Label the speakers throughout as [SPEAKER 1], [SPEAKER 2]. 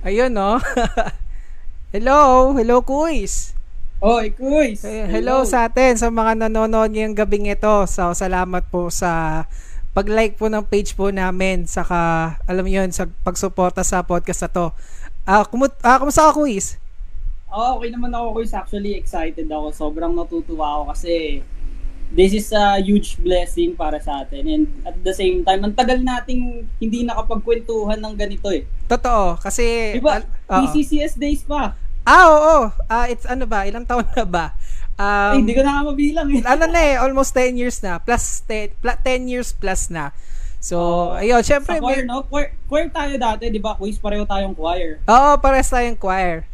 [SPEAKER 1] Ayun, no? hello, hello, Kuis.
[SPEAKER 2] Oy, Kuis.
[SPEAKER 1] Eh, hello. sa atin, sa mga nanonood ngayong gabing ito. So, salamat po sa pag-like po ng page po namin. Saka, alam mo yun, sa pagsuporta sa podcast na to. Ah, kumut ah, kumusta ka, Kuis?
[SPEAKER 2] Oh, okay naman ako, Kuis. Actually, excited ako. Sobrang natutuwa ako kasi this is a huge blessing para sa atin. And at the same time, ang tagal nating hindi nakapagkwentuhan ng ganito eh.
[SPEAKER 1] Totoo, kasi...
[SPEAKER 2] Diba?
[SPEAKER 1] Uh,
[SPEAKER 2] PCCS days pa.
[SPEAKER 1] Ah, oo. Ah, it's ano ba? Ilang taon na ba?
[SPEAKER 2] Um, Ay, hindi ko na nga mabilang eh.
[SPEAKER 1] ano na eh, almost 10 years na. Plus 10, plus 10 years plus na. So, uh, ayun, syempre.
[SPEAKER 2] Sa choir, may... no? Choir, choir tayo dati, di ba? Quiz, pareho tayong choir.
[SPEAKER 1] Oo, pares tayong choir.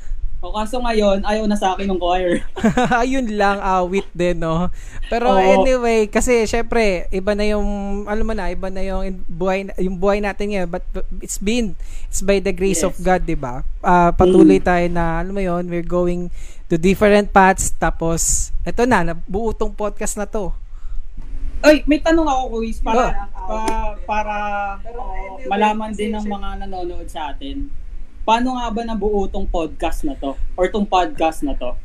[SPEAKER 2] O kaso ngayon, ayaw na sa akin ng choir.
[SPEAKER 1] Ayun lang, awit din, no? Pero Oo. anyway, kasi syempre, iba na yung, ano mo na, iba na yung buhay, yung buhay natin ngayon. But it's been, it's by the grace yes. of God, di ba? Uh, patuloy mm. tayo na, ano mo yun, we're going to different paths. Tapos, eto na, nabuo tong podcast na to.
[SPEAKER 2] Oy, may tanong ako, Kuis, para, oh. pa, para uh, malaman din ng mga nanonood sa atin paano nga ba nabuo tong podcast na to? Or tong podcast na to?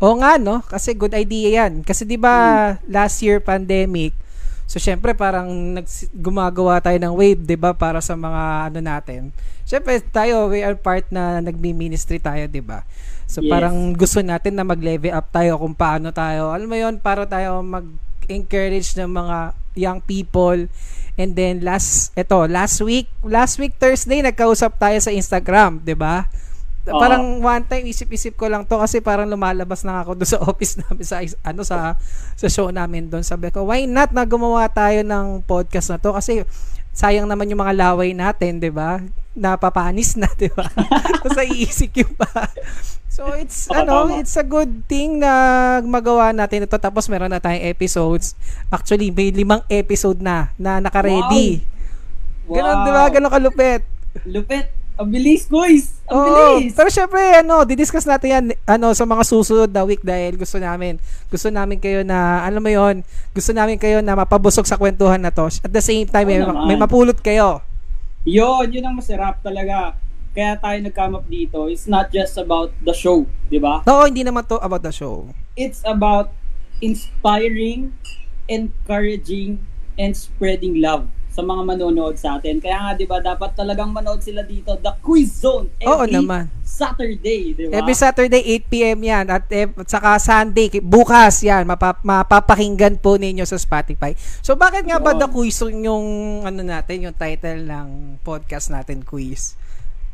[SPEAKER 1] Oo nga, no? Kasi good idea yan. Kasi di ba hmm. last year pandemic, so syempre parang nag gumagawa tayo ng wave, di ba, para sa mga ano natin. Syempre tayo, we are part na nagmi-ministry tayo, di ba? So yes. parang gusto natin na mag-level up tayo kung paano tayo. Alam mo yon para tayo mag-encourage ng mga young people And then last eto, last week, last week Thursday nagkausap tayo sa Instagram, 'di ba? Uh, parang one time isip-isip ko lang to kasi parang lumalabas na ako doon sa office namin sa ano sa sa show namin doon. Sabi ko, why not na gumawa tayo ng podcast na to kasi sayang naman yung mga laway natin, 'di ba? Napapanis na, 'di ba? sa iisip yung pa. So it's oh, ano, tama. it's a good thing na magawa natin ito tapos meron na tayong episodes. Actually, may limang episode na na naka-ready. Wow. Ganon, wow. 'di ba? Ganon kalupit.
[SPEAKER 2] Lupit. Ang bilis, guys. Ang
[SPEAKER 1] Oo,
[SPEAKER 2] bilis.
[SPEAKER 1] Pero syempre, ano, didiscuss natin yan ano, sa mga susunod na week dahil gusto namin, gusto namin kayo na, alam mo yon gusto namin kayo na mapabusog sa kwentuhan na to. At the same time, may, may mapulot kayo.
[SPEAKER 2] Yon, yun ang masarap talaga kaya tayo nag-come up dito, it's not just about the show, di ba?
[SPEAKER 1] Oo, hindi naman to about the show.
[SPEAKER 2] It's about inspiring, encouraging, and spreading love sa mga manonood sa atin. Kaya nga, di ba, dapat talagang manood sila dito, The Quiz Zone, every Oo naman. Saturday, di ba?
[SPEAKER 1] Every Saturday, 8pm yan. At, at saka Sunday, bukas yan, mapap, mapapakinggan po ninyo sa Spotify. So, bakit nga ba The Quiz Zone yung, ano natin, yung title ng podcast natin, Quiz?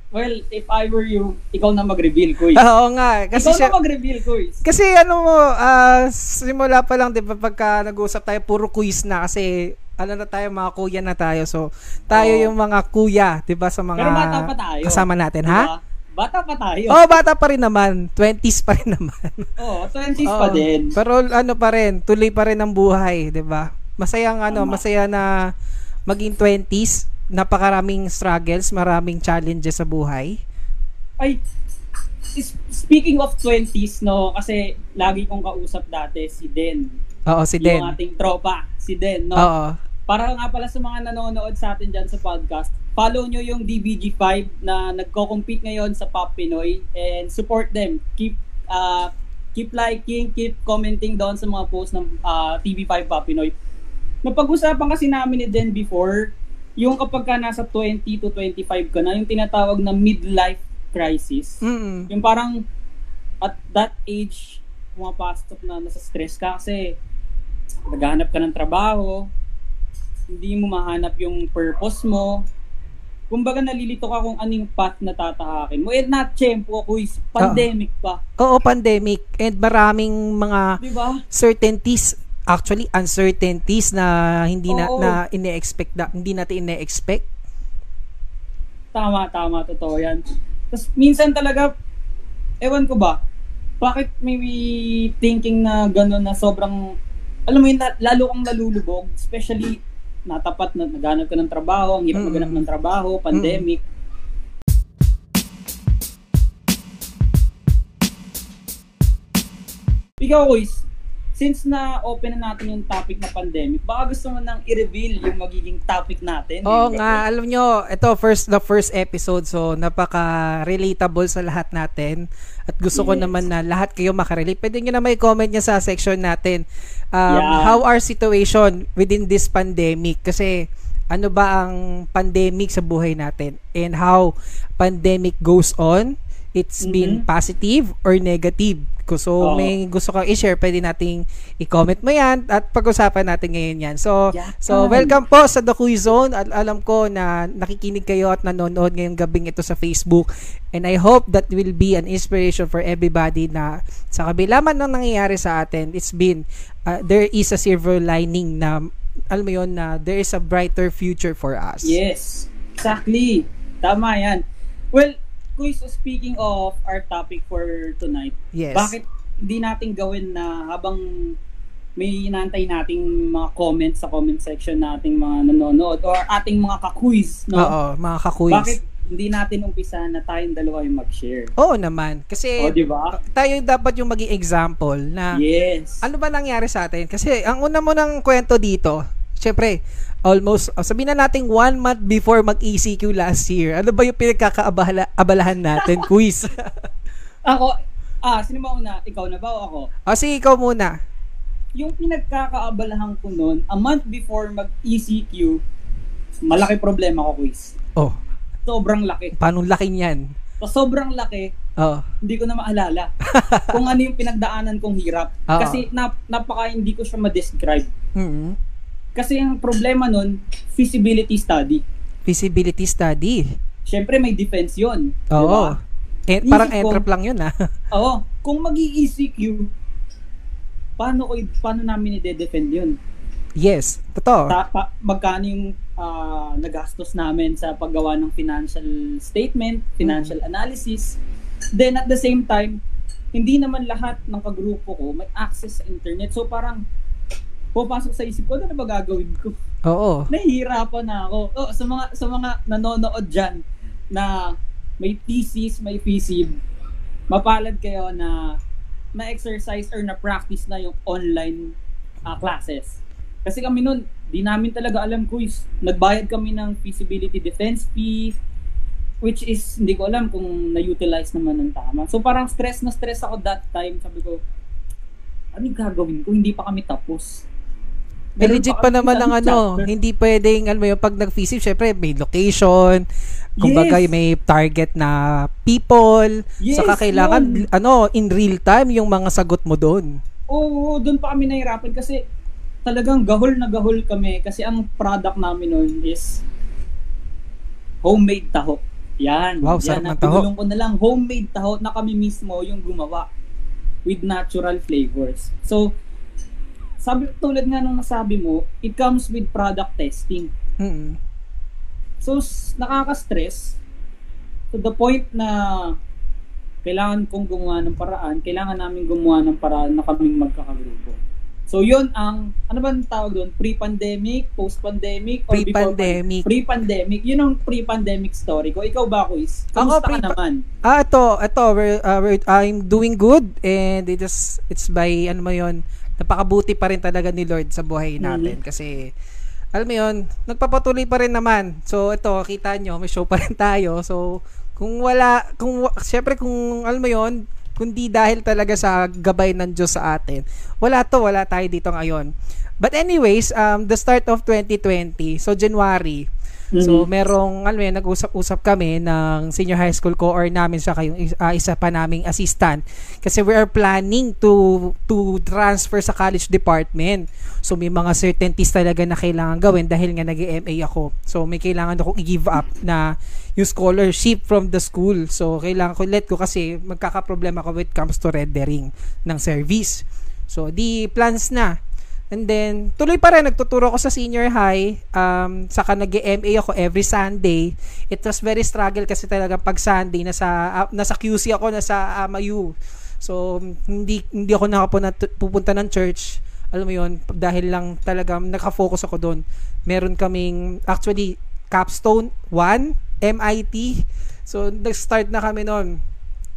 [SPEAKER 2] Well, if I were you, ikaw na mag-reveal, Kuy.
[SPEAKER 1] Oo nga.
[SPEAKER 2] Kasi ikaw siya, na mag-reveal, Kuy.
[SPEAKER 1] Kasi ano mo, uh, simula pa lang, di ba, pagka nag-usap tayo, puro quiz na kasi ano na tayo, mga kuya na tayo. So, tayo Oo. yung mga kuya, di ba, sa mga
[SPEAKER 2] Pero bata pa tayo.
[SPEAKER 1] kasama natin, diba? ha?
[SPEAKER 2] Bata pa tayo.
[SPEAKER 1] Oh, bata pa rin naman. 20s pa rin naman.
[SPEAKER 2] Oo, oh, 20s oh, pa din.
[SPEAKER 1] Pero ano pa rin, tuloy pa rin ang buhay, 'di ba? Masayang ano, Tama. masaya na maging 20s napakaraming struggles, maraming challenges sa buhay?
[SPEAKER 2] Ay, speaking of 20s, no, kasi lagi kong kausap dati si Den.
[SPEAKER 1] Oo, si Den.
[SPEAKER 2] Yung ating tropa, si Den, no?
[SPEAKER 1] Oo.
[SPEAKER 2] Para nga pala sa mga nanonood sa atin dyan sa podcast, follow nyo yung DBG5 na nagko-compete ngayon sa Pop Pinoy and support them. Keep uh, keep liking, keep commenting doon sa mga posts ng uh, TV5 Pop Pinoy. Napag-usapan kasi namin ni Den before yung kapag ka nasa 20 to 25 ka na, yung tinatawag na midlife crisis,
[SPEAKER 1] mm-hmm.
[SPEAKER 2] yung parang at that age, pumapasok na nasa stress ka kasi naghahanap ka ng trabaho, hindi mo mahanap yung purpose mo, kumbaga nalilito ka kung anong path na tatahakin mo. And not tiyempo, quiz, pandemic pa.
[SPEAKER 1] Oo, pandemic. And maraming mga
[SPEAKER 2] diba?
[SPEAKER 1] certainties actually uncertainties na hindi na, na ine-expect na, hindi natin ine-expect.
[SPEAKER 2] Tama, tama, totoo 'yan. Tapos minsan talaga ewan ko ba, bakit may thinking na gano'n na sobrang alam mo yun, lalo kang nalulubog, especially natapat na naghanap ka ng trabaho, ang hirap mm-hmm. maghanap ng trabaho, pandemic. Mm-hmm. Ikaw, Kuis, since na open na natin yung topic na pandemic, baka gusto mo nang i-reveal yung magiging topic natin.
[SPEAKER 1] Oo
[SPEAKER 2] Yung
[SPEAKER 1] nga, alam nyo, ito first the first episode so napaka-relatable sa lahat natin at gusto ko
[SPEAKER 2] Yes.
[SPEAKER 1] naman na lahat kayo makarelate. Pwede nyo na may comment niya sa section natin. Um,
[SPEAKER 2] Yeah.
[SPEAKER 1] How our situation within this pandemic kasi ano ba ang pandemic sa buhay natin and how pandemic goes on it's been
[SPEAKER 2] Mhm.
[SPEAKER 1] positive or negative so
[SPEAKER 2] Oo.
[SPEAKER 1] may gusto kang i-share pwede nating i-comment mo yan at pag-usapan natin ngayon yan so
[SPEAKER 2] Yeah.
[SPEAKER 1] So, welcome po sa The Quiz Zone. Al- alam ko na nakikinig kayo at nanonood ngayong gabing ito sa Facebook. And I hope that will be an inspiration for everybody na sa kabila man ng nangyayari sa atin, it's been, uh, there is a silver lining na, alam mo yun, na there is a brighter future for us.
[SPEAKER 2] Yes, exactly. Tama yan. Well, Kuis, speaking of our topic for tonight,
[SPEAKER 1] Yes.
[SPEAKER 2] bakit hindi natin gawin na habang may inantay nating mga comments sa comment section nating mga nanonood or ating mga ka-quiz, no?
[SPEAKER 1] Oo, mga kakuis.
[SPEAKER 2] Bakit hindi natin umpisa na tayong dalawa yung mag-share?
[SPEAKER 1] Oo naman. Kasi
[SPEAKER 2] O, di ba?
[SPEAKER 1] tayo dapat yung maging example na
[SPEAKER 2] Yes.
[SPEAKER 1] ano ba nangyari sa atin? Kasi ang una mo ng kwento dito, syempre, almost, uh, sabihin na natin one month before mag-ECQ last year. Ano ba yung pinagkakaabalahan natin? Quiz.
[SPEAKER 2] Ako, ah, sino ba una? Ikaw na ba o ako?
[SPEAKER 1] o sige, ikaw muna.
[SPEAKER 2] Yung pinagkakaabalahan ko noon, a month before mag-ECQ, malaki problema ko, quiz.
[SPEAKER 1] Oh,
[SPEAKER 2] Sobrang laki.
[SPEAKER 1] paano laki niyan?
[SPEAKER 2] So, sobrang laki,
[SPEAKER 1] Oh,
[SPEAKER 2] hindi ko na maalala kung ano yung pinagdaanan kong hirap.
[SPEAKER 1] Oo.
[SPEAKER 2] Kasi nap, napaka hindi ko siya ma-describe.
[SPEAKER 1] mm
[SPEAKER 2] Kasi ang problema nun, feasibility study.
[SPEAKER 1] Feasibility study.
[SPEAKER 2] Siyempre may defense yun.
[SPEAKER 1] Oo.
[SPEAKER 2] ba?
[SPEAKER 1] Eh, parang entrap lang yun ah.
[SPEAKER 2] Oo. Kung mag ecq paano ko paano namin i-defend yun?
[SPEAKER 1] yes, totoo.
[SPEAKER 2] Ta- pa- magkano yung ah, nagastos namin sa paggawa ng financial statement, financial analysis. Then at the same time, hindi naman lahat ng kagrupo ko may access sa internet. So parang pupasok sa isip ko, ano ba gagawin ko?
[SPEAKER 1] Oo.
[SPEAKER 2] Nahihirapan na ako. Oh, sa mga sa mga nanonood diyan na may thesis, may FISIB, mapalad kayo na na-exercise or na-practice na yung online ah, classes. Kasi kami nun, di namin talaga alam quiz. Nagbayad kami ng feasibility defense fee, which is, hindi ko alam kung na-utilize naman ng tama. So parang stress na stress ako that time. Sabi ko, ano gagawin ko? Hindi pa kami tapos.
[SPEAKER 1] Eh,
[SPEAKER 2] Meron
[SPEAKER 1] legit
[SPEAKER 2] pa
[SPEAKER 1] naman ng
[SPEAKER 2] isang
[SPEAKER 1] ano, hindi pwedeng, alam mo yung pag nag-visit, syempre may location, kumbaga
[SPEAKER 2] Yes.
[SPEAKER 1] may target na people,
[SPEAKER 2] Yes,
[SPEAKER 1] saka kailangan,
[SPEAKER 2] yun.
[SPEAKER 1] ano, in real time yung mga sagot mo doon.
[SPEAKER 2] Oo, doon pa kami nahirapan kasi talagang gahol na gahol kami kasi ang product namin noon is homemade taho. Yan.
[SPEAKER 1] Wow,
[SPEAKER 2] yan,
[SPEAKER 1] sarap
[SPEAKER 2] ang
[SPEAKER 1] ng taho.
[SPEAKER 2] ko na lang, homemade taho na kami mismo yung gumawa with natural flavors. So, sabi tulad nga nung nasabi mo, it comes with product testing.
[SPEAKER 1] Mm.
[SPEAKER 2] So, nakaka-stress to the point na kailangan kong gumawa ng paraan, kailangan namin gumawa ng paraan na kaming magkakagrupo. So, yun ang, ano ba ang tawag doon? Pre-pandemic, post-pandemic, or before
[SPEAKER 1] Pre-pandemic.
[SPEAKER 2] pan- Pre-pandemic. Yun ang pre-pandemic story ko. Ikaw ba, Kuis?
[SPEAKER 1] Ako,
[SPEAKER 2] Kamusta ka
[SPEAKER 1] pre-
[SPEAKER 2] naman?
[SPEAKER 1] Ah, ito, ito, we're, uh, we're- I'm doing good and it is, it's by, ano mo yun, napakabuti pa rin talaga ni Lord sa buhay natin kasi, alam mo yun, nagpapatuloy pa rin naman. So, ito, kita nyo, may show pa rin tayo. So, kung wala, kung, syempre kung, alam mo yun, kundi dahil talaga sa gabay ng Diyos sa atin, wala to, wala tayo dito ngayon. But anyways, um, the start of 2020, so January, So,
[SPEAKER 2] Mhm.
[SPEAKER 1] merong, alam mo yun, nag-usap-usap kami ng senior high school co-or namin sa yung ah, isa pa naming assistant. Kasi we are planning to to transfer sa college department. So, may mga certainties talaga na kailangan gawin dahil nga nag-MA ako. So, may kailangan akong i-give up na yung scholarship from the school. So, kailangan ko let ko kasi magkakaproblema ko when it comes to rendering ng service. So, di plans na. And then, tuloy pa rin, nagtuturo ko sa senior high. Um, saka nag-MA ako every Sunday. It was very struggle kasi talaga pag Sunday, nasa, uh, nasa QC ako, nasa AMAU. So, hindi, hindi ako nakapunta pupunta ng church. Alam mo yon dahil lang talaga nakafocus ako doon. Meron kaming, actually, capstone 1, MIT. So, nag-start na kami noon.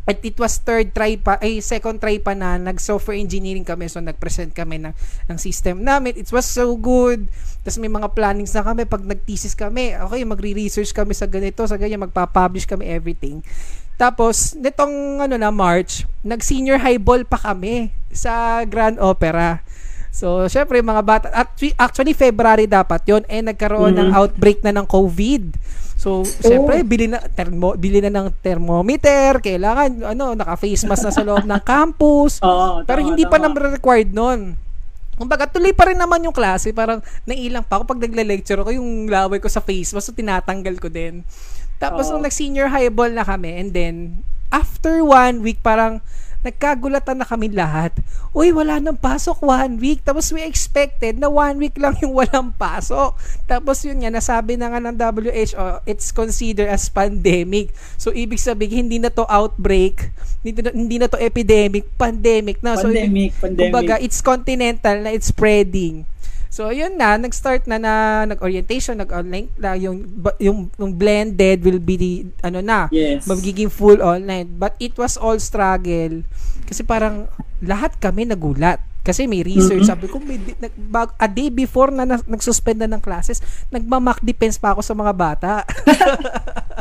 [SPEAKER 1] At it was third try pa, ay second try pa na nag-software engineering kami. So, nag-present kami ng, ng system namin. It was so good. Tapos may mga plannings na kami. Pag nag-thesis kami, okay, magre-research kami sa ganito, sa ganyan, magpa-publish kami everything. Tapos, nitong ano na March, nag-senior highball pa kami sa Grand Opera. So, syempre, mga bata, actually, February dapat yon eh, nagkaroon mm-hmm. ng outbreak na ng COVID. So, syempre, oh. bili na termo, bili na ng thermometer, kailangan ano, naka-face mask na sa loob ng campus.
[SPEAKER 2] Oo,
[SPEAKER 1] pero
[SPEAKER 2] tama,
[SPEAKER 1] hindi
[SPEAKER 2] tama.
[SPEAKER 1] pa naman required noon. Kumbaga, tuloy pa rin naman yung klase. Parang nailang pa ako pag nagle-lecture ako, yung laway ko sa face mask, so tinatanggal ko din. Tapos, oh. nung nag-senior highball na kami, and then, after one week, parang, nagkagulatan na kami lahat. Uy, wala nang pasok one week. Tapos we expected na one week lang yung walang pasok. Tapos yun nga, nasabi na nga ng WHO, it's considered as pandemic. So, ibig sabihin, hindi na to outbreak, hindi na, hindi na to epidemic, pandemic na.
[SPEAKER 2] So, pandemic, pandemic.
[SPEAKER 1] Kumbaga, it's continental na it's spreading. So, yun na, nag-start na na nag-orientation, nag-online na yung, yung, yung blended will be the, ano na,
[SPEAKER 2] yes.
[SPEAKER 1] magiging full online. But it was all struggle. Kasi parang lahat kami nagulat. Kasi may research. Mm-hmm. Sabi ko, may, nag, a day before na, na nagsuspend na ng classes, nagmamak defense pa ako sa mga bata.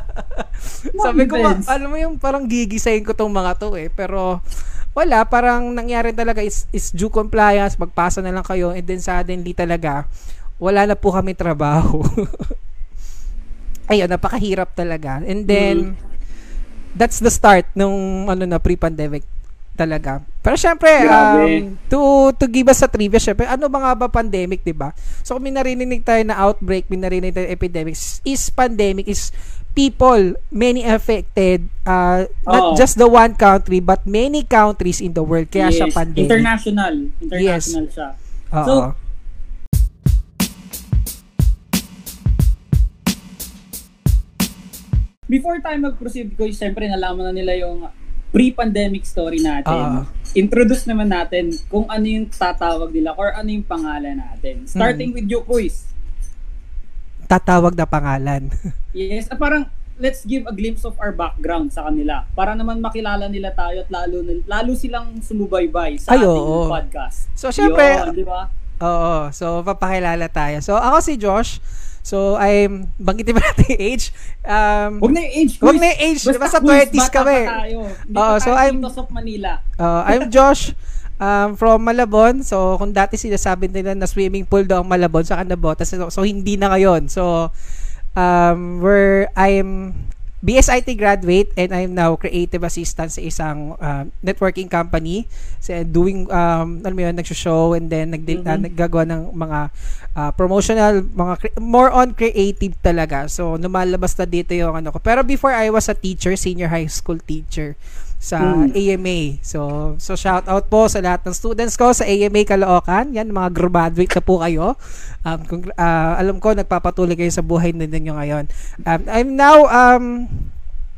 [SPEAKER 1] Sabi ko, alam mo yung parang gigisayin ko tong mga to eh. Pero, wala, parang nangyari talaga is, is due compliance, magpasa na lang kayo, and then suddenly talaga, wala na po kami trabaho. Ayun, napakahirap talaga. And then, mm. that's the start nung ano na pre-pandemic talaga. Pero syempre, um, to to give us a trivia, syempre, ano ba nga ba pandemic, 'di ba? So kung may narinig tayo na outbreak, may narinig tayo epidemic, is pandemic is people, many affected, uh, not just the one country, but many countries in the world. Kaya
[SPEAKER 2] yes.
[SPEAKER 1] siya pandemic.
[SPEAKER 2] International. International yes. siya.
[SPEAKER 1] Uh-oh.
[SPEAKER 2] So, before tayo mag-proceed, ko, siyempre nalaman na nila yung pre-pandemic story natin. Uh-oh. Introduce naman natin kung ano yung tatawag nila or ano yung pangalan natin. Starting hmm. with you, quiz
[SPEAKER 1] tatawag na pangalan.
[SPEAKER 2] yes, parang let's give a glimpse of our background sa kanila para naman makilala nila tayo at lalo lalo silang sumubaybay sa Ay, ating oo. podcast.
[SPEAKER 1] So syempre,
[SPEAKER 2] Yun, di ba?
[SPEAKER 1] Oo, so papakilala tayo. So ako si Josh. So I'm banggitin ba natin yung age? Um,
[SPEAKER 2] Huwag na yung age.
[SPEAKER 1] Huwag na yung age. Basta, basta 20s kami.
[SPEAKER 2] Oo, so I'm of Manila.
[SPEAKER 1] Uh, I'm Josh um, from Malabon. So, kung dati sinasabi nila na swimming pool daw ang Malabon sa Canabota, so, so hindi na ngayon. So, um, where I'm BSIT graduate and I'm now creative assistant sa isang uh, networking company. So, doing, um, alam mo yun, nag-show and then nag mm-hmm. uh, naggagawa ng mga uh, promotional, mga cre- more on creative talaga. So, lumalabas na dito yung ano ko. Pero before I was a teacher, senior high school teacher sa mm. AMA. So, so shout out po sa lahat ng students ko sa AMA Caloocan. Yan, mga graduate na po kayo. Um, kung, uh, alam ko, nagpapatuloy kayo sa buhay na ninyo ngayon. Um, I'm now, um,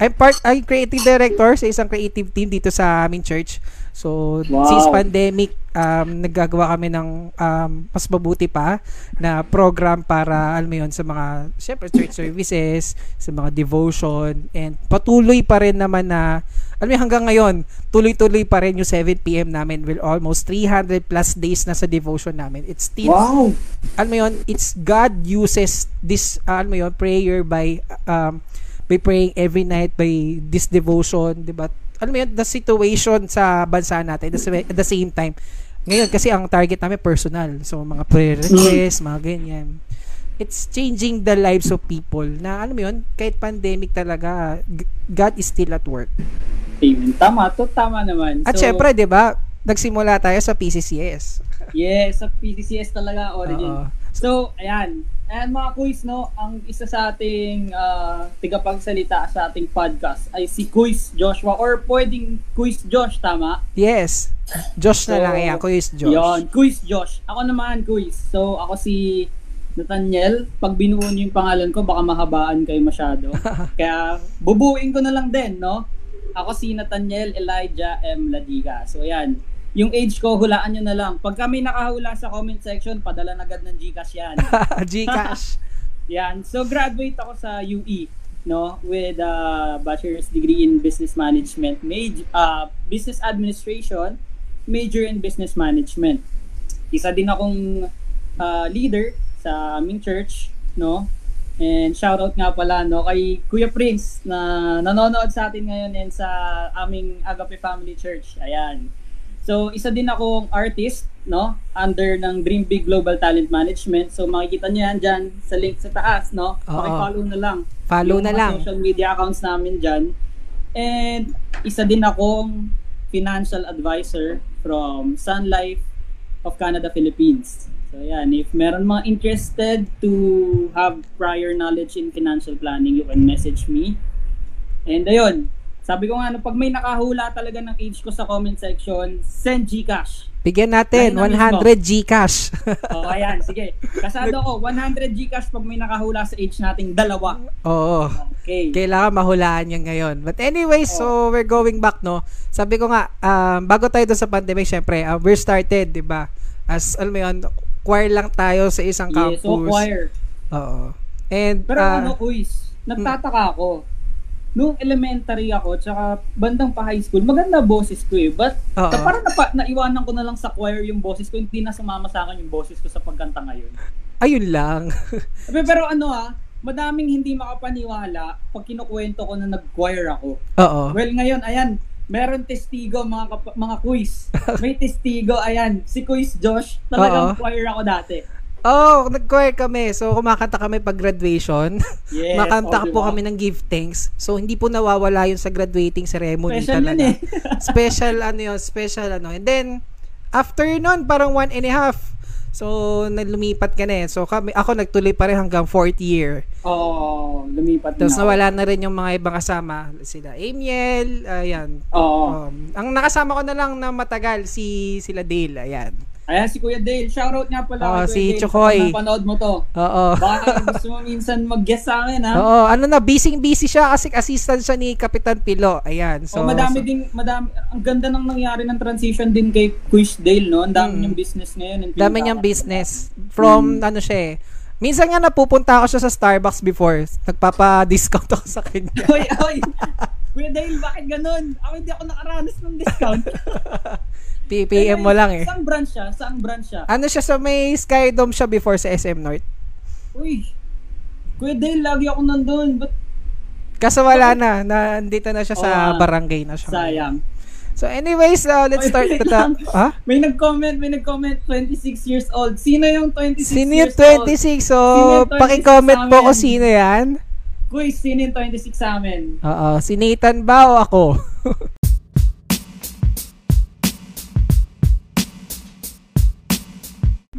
[SPEAKER 1] I'm part, I'm creative director sa isang creative team dito sa aming church. So, wow. since pandemic, um, naggagawa kami ng um, mas mabuti pa na program para, alam mo yun, sa mga, syempre, church services, sa mga devotion, and patuloy pa rin naman na, alam mo hanggang ngayon, tuloy-tuloy pa rin yung 7pm namin with almost 300 plus days na sa devotion namin. It's still,
[SPEAKER 2] wow.
[SPEAKER 1] alam mo yun, it's God uses this, uh, alam mo yun, prayer by, um, by praying every night by this devotion, 'di ba? Alam mo yun, the situation sa bansa natin at the same time. Ngayon, kasi ang target namin personal. So, mga prayer requests, mga ganyan. It's changing the lives of people na, alam mo yun, kahit pandemic talaga, God is still at work.
[SPEAKER 2] Amen. Tama. To, tama naman.
[SPEAKER 1] At so, syempre, di ba, nagsimula tayo sa PCCS.
[SPEAKER 2] yes, sa PCCS talaga origin. Uh-oh. So, ayan. And mga quiz, no, ang isa sa ating uh, tigapagsalita sa ating podcast ay si Quiz Joshua or pwedeng Quiz Josh, tama?
[SPEAKER 1] Yes. Josh so, na lang yan, Quiz Josh.
[SPEAKER 2] Yon, Quiz Josh. Ako naman, Quiz. So, ako si Nathaniel. Pag binuo niyo yung pangalan ko, baka mahabaan kayo masyado. Kaya, bubuin ko na lang din, no? Ako si Nathaniel Elijah M. Ladiga. So, ayan yung age ko, hulaan nyo na lang. Pag kami nakahula sa comment section, padala na agad ng Gcash yan.
[SPEAKER 1] Gcash.
[SPEAKER 2] yan. So, graduate ako sa UE. no, with a bachelor's degree in business management, major, uh, business administration, major in business management. Isa din akong uh, leader sa aming church, no? And shoutout nga pala no kay Kuya Prince na nanonood sa atin ngayon and sa aming Agape Family Church. Ayan. So, isa din akong artist, no? Under ng Dream Big Global Talent Management. So, makikita niyo yan dyan sa link sa taas, no?
[SPEAKER 1] Oo.
[SPEAKER 2] Paki-follow na lang.
[SPEAKER 1] Follow
[SPEAKER 2] yung
[SPEAKER 1] na lang.
[SPEAKER 2] social media accounts namin dyan. And isa din akong financial advisor from Sun Life of Canada, Philippines. So yan, if meron mga interested to have prior knowledge in financial planning, you can message me. And ayun, sabi ko nga, no, pag may nakahula talaga ng age ko sa comment section, send Gcash.
[SPEAKER 1] Bigyan natin
[SPEAKER 2] na
[SPEAKER 1] 100 Gcash.
[SPEAKER 2] O, ayan, sige. Kasado ko, 100 Gcash pag may nakahula sa age nating dalawa.
[SPEAKER 1] Oo.
[SPEAKER 2] Okay.
[SPEAKER 1] Kailangan mahulaan yan ngayon. But anyway, so we're going back, no? Sabi ko nga, um, bago tayo doon sa pandemic, syempre, uh, we're started, di ba? As, alam mo yun, choir lang tayo sa isang
[SPEAKER 2] Yes,
[SPEAKER 1] campus.
[SPEAKER 2] so choir.
[SPEAKER 1] Oo. And,
[SPEAKER 2] Pero
[SPEAKER 1] uh,
[SPEAKER 2] ano, quiz, nagtataka ako. Nung elementary ako, tsaka bandang pa high school, maganda boses ko eh. But, ta- parang napa, naiwanan ko na lang sa choir yung boses ko, hindi na sumama sa akin yung boses ko sa pagkanta ngayon.
[SPEAKER 1] ayun lang.
[SPEAKER 2] Pero, pero ano ah, madaming hindi makapaniwala pag kinukwento ko na nag-choir ako.
[SPEAKER 1] Oo.
[SPEAKER 2] Well, ngayon, ayan, meron testigo mga kap- mga quiz. May testigo, ayan, si Quiz Josh, talagang
[SPEAKER 1] Oo.
[SPEAKER 2] choir ako dati.
[SPEAKER 1] Oh, nag-choir kami. So, kumakanta kami pag graduation.
[SPEAKER 2] Yes,
[SPEAKER 1] Makanta
[SPEAKER 2] oh,
[SPEAKER 1] po
[SPEAKER 2] diba?
[SPEAKER 1] kami ng give thanks. So, hindi po nawawala yun sa graduating ceremony
[SPEAKER 2] Special yun
[SPEAKER 1] talaga.
[SPEAKER 2] eh.
[SPEAKER 1] special ano yun, special ano. And then, after nun, parang one and a half. So, nalumipat ka na eh. So, kami, ako nagtuloy pa rin hanggang fourth year.
[SPEAKER 2] Oo, lumipat na
[SPEAKER 1] Tapos nawala na rin yung mga ibang kasama. Sila Amiel, ayan.
[SPEAKER 2] Oo.
[SPEAKER 1] Um, ang nakasama ko na lang na matagal, si sila Dale, ayan.
[SPEAKER 2] Ayan, si Kuya Dale. Shoutout nga pala
[SPEAKER 1] Oo,
[SPEAKER 2] Kuya
[SPEAKER 1] si
[SPEAKER 2] Dale.
[SPEAKER 1] Chokoy.
[SPEAKER 2] Kung napanood mo to.
[SPEAKER 1] Oo.
[SPEAKER 2] Baka gusto mo minsan mag-guest sa akin, ha?
[SPEAKER 1] Oo, ano na, busy-busy siya kasi assistant siya ni Kapitan Pilo. Ayan. So,
[SPEAKER 2] madami
[SPEAKER 1] so-
[SPEAKER 2] ding, madami, ang ganda nang nangyari ng transition din kay Quiz Dale, no? Ang dami
[SPEAKER 1] Mm.
[SPEAKER 2] niyang business ngayon.
[SPEAKER 1] dami niyang business. From, ano siya eh. Minsan nga napupunta ako siya sa Starbucks before. Nagpapa-discount ako sa kanya.
[SPEAKER 2] Oy, oy! Kuya Dale, bakit ganun? Ako hindi ako nakaranas ng discount.
[SPEAKER 1] PPM mo lang eh.
[SPEAKER 2] Saan branch siya? Saan branch siya?
[SPEAKER 1] Ano siya sa may Skydome siya before sa SM North.
[SPEAKER 2] Uy! Kuya Dale, lagi ako nandun. Ba't
[SPEAKER 1] Kaso wala na, na andito na siya sa
[SPEAKER 2] Oo nga.
[SPEAKER 1] barangay na siya.
[SPEAKER 2] sayang?
[SPEAKER 1] So anyways, uh, let's
[SPEAKER 2] Oy,
[SPEAKER 1] start
[SPEAKER 2] wait
[SPEAKER 1] with the... Ha?
[SPEAKER 2] May nag-comment, may nag-comment, 26 years old. Sino yung 26
[SPEAKER 1] Sino
[SPEAKER 2] years
[SPEAKER 1] yung
[SPEAKER 2] old?
[SPEAKER 1] 26? So,
[SPEAKER 2] Sino yung 26
[SPEAKER 1] paki-comment po
[SPEAKER 2] sa
[SPEAKER 1] kung sino yan.
[SPEAKER 2] Quiz, sino yung 26 sa amin?
[SPEAKER 1] Oo, si Nathan ba o ako?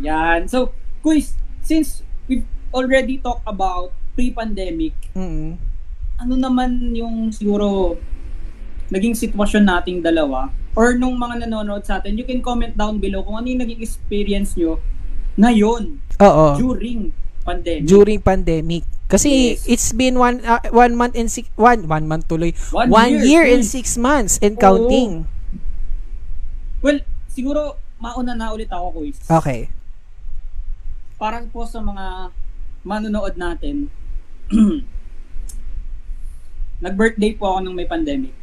[SPEAKER 2] Yan. So, quiz, since we've already talked about pre-pandemic,
[SPEAKER 1] mm
[SPEAKER 2] ano naman yung siguro naging sitwasyon nating dalawa or nung mga nanonood sa atin, you can comment down below kung ano yung naging experience nyo ngayon
[SPEAKER 1] Oo.
[SPEAKER 2] during pandemic.
[SPEAKER 1] During pandemic. Kasi
[SPEAKER 2] Yes.
[SPEAKER 1] it's been one uh, one month and six one one month tuloy.
[SPEAKER 2] One
[SPEAKER 1] One,
[SPEAKER 2] year,
[SPEAKER 1] year, and six months and
[SPEAKER 2] Oo.
[SPEAKER 1] counting.
[SPEAKER 2] Well, siguro mauna na ulit ako, quiz.
[SPEAKER 1] Okay.
[SPEAKER 2] Para po sa mga manonood natin, nag-birthday po ako nung may pandemic.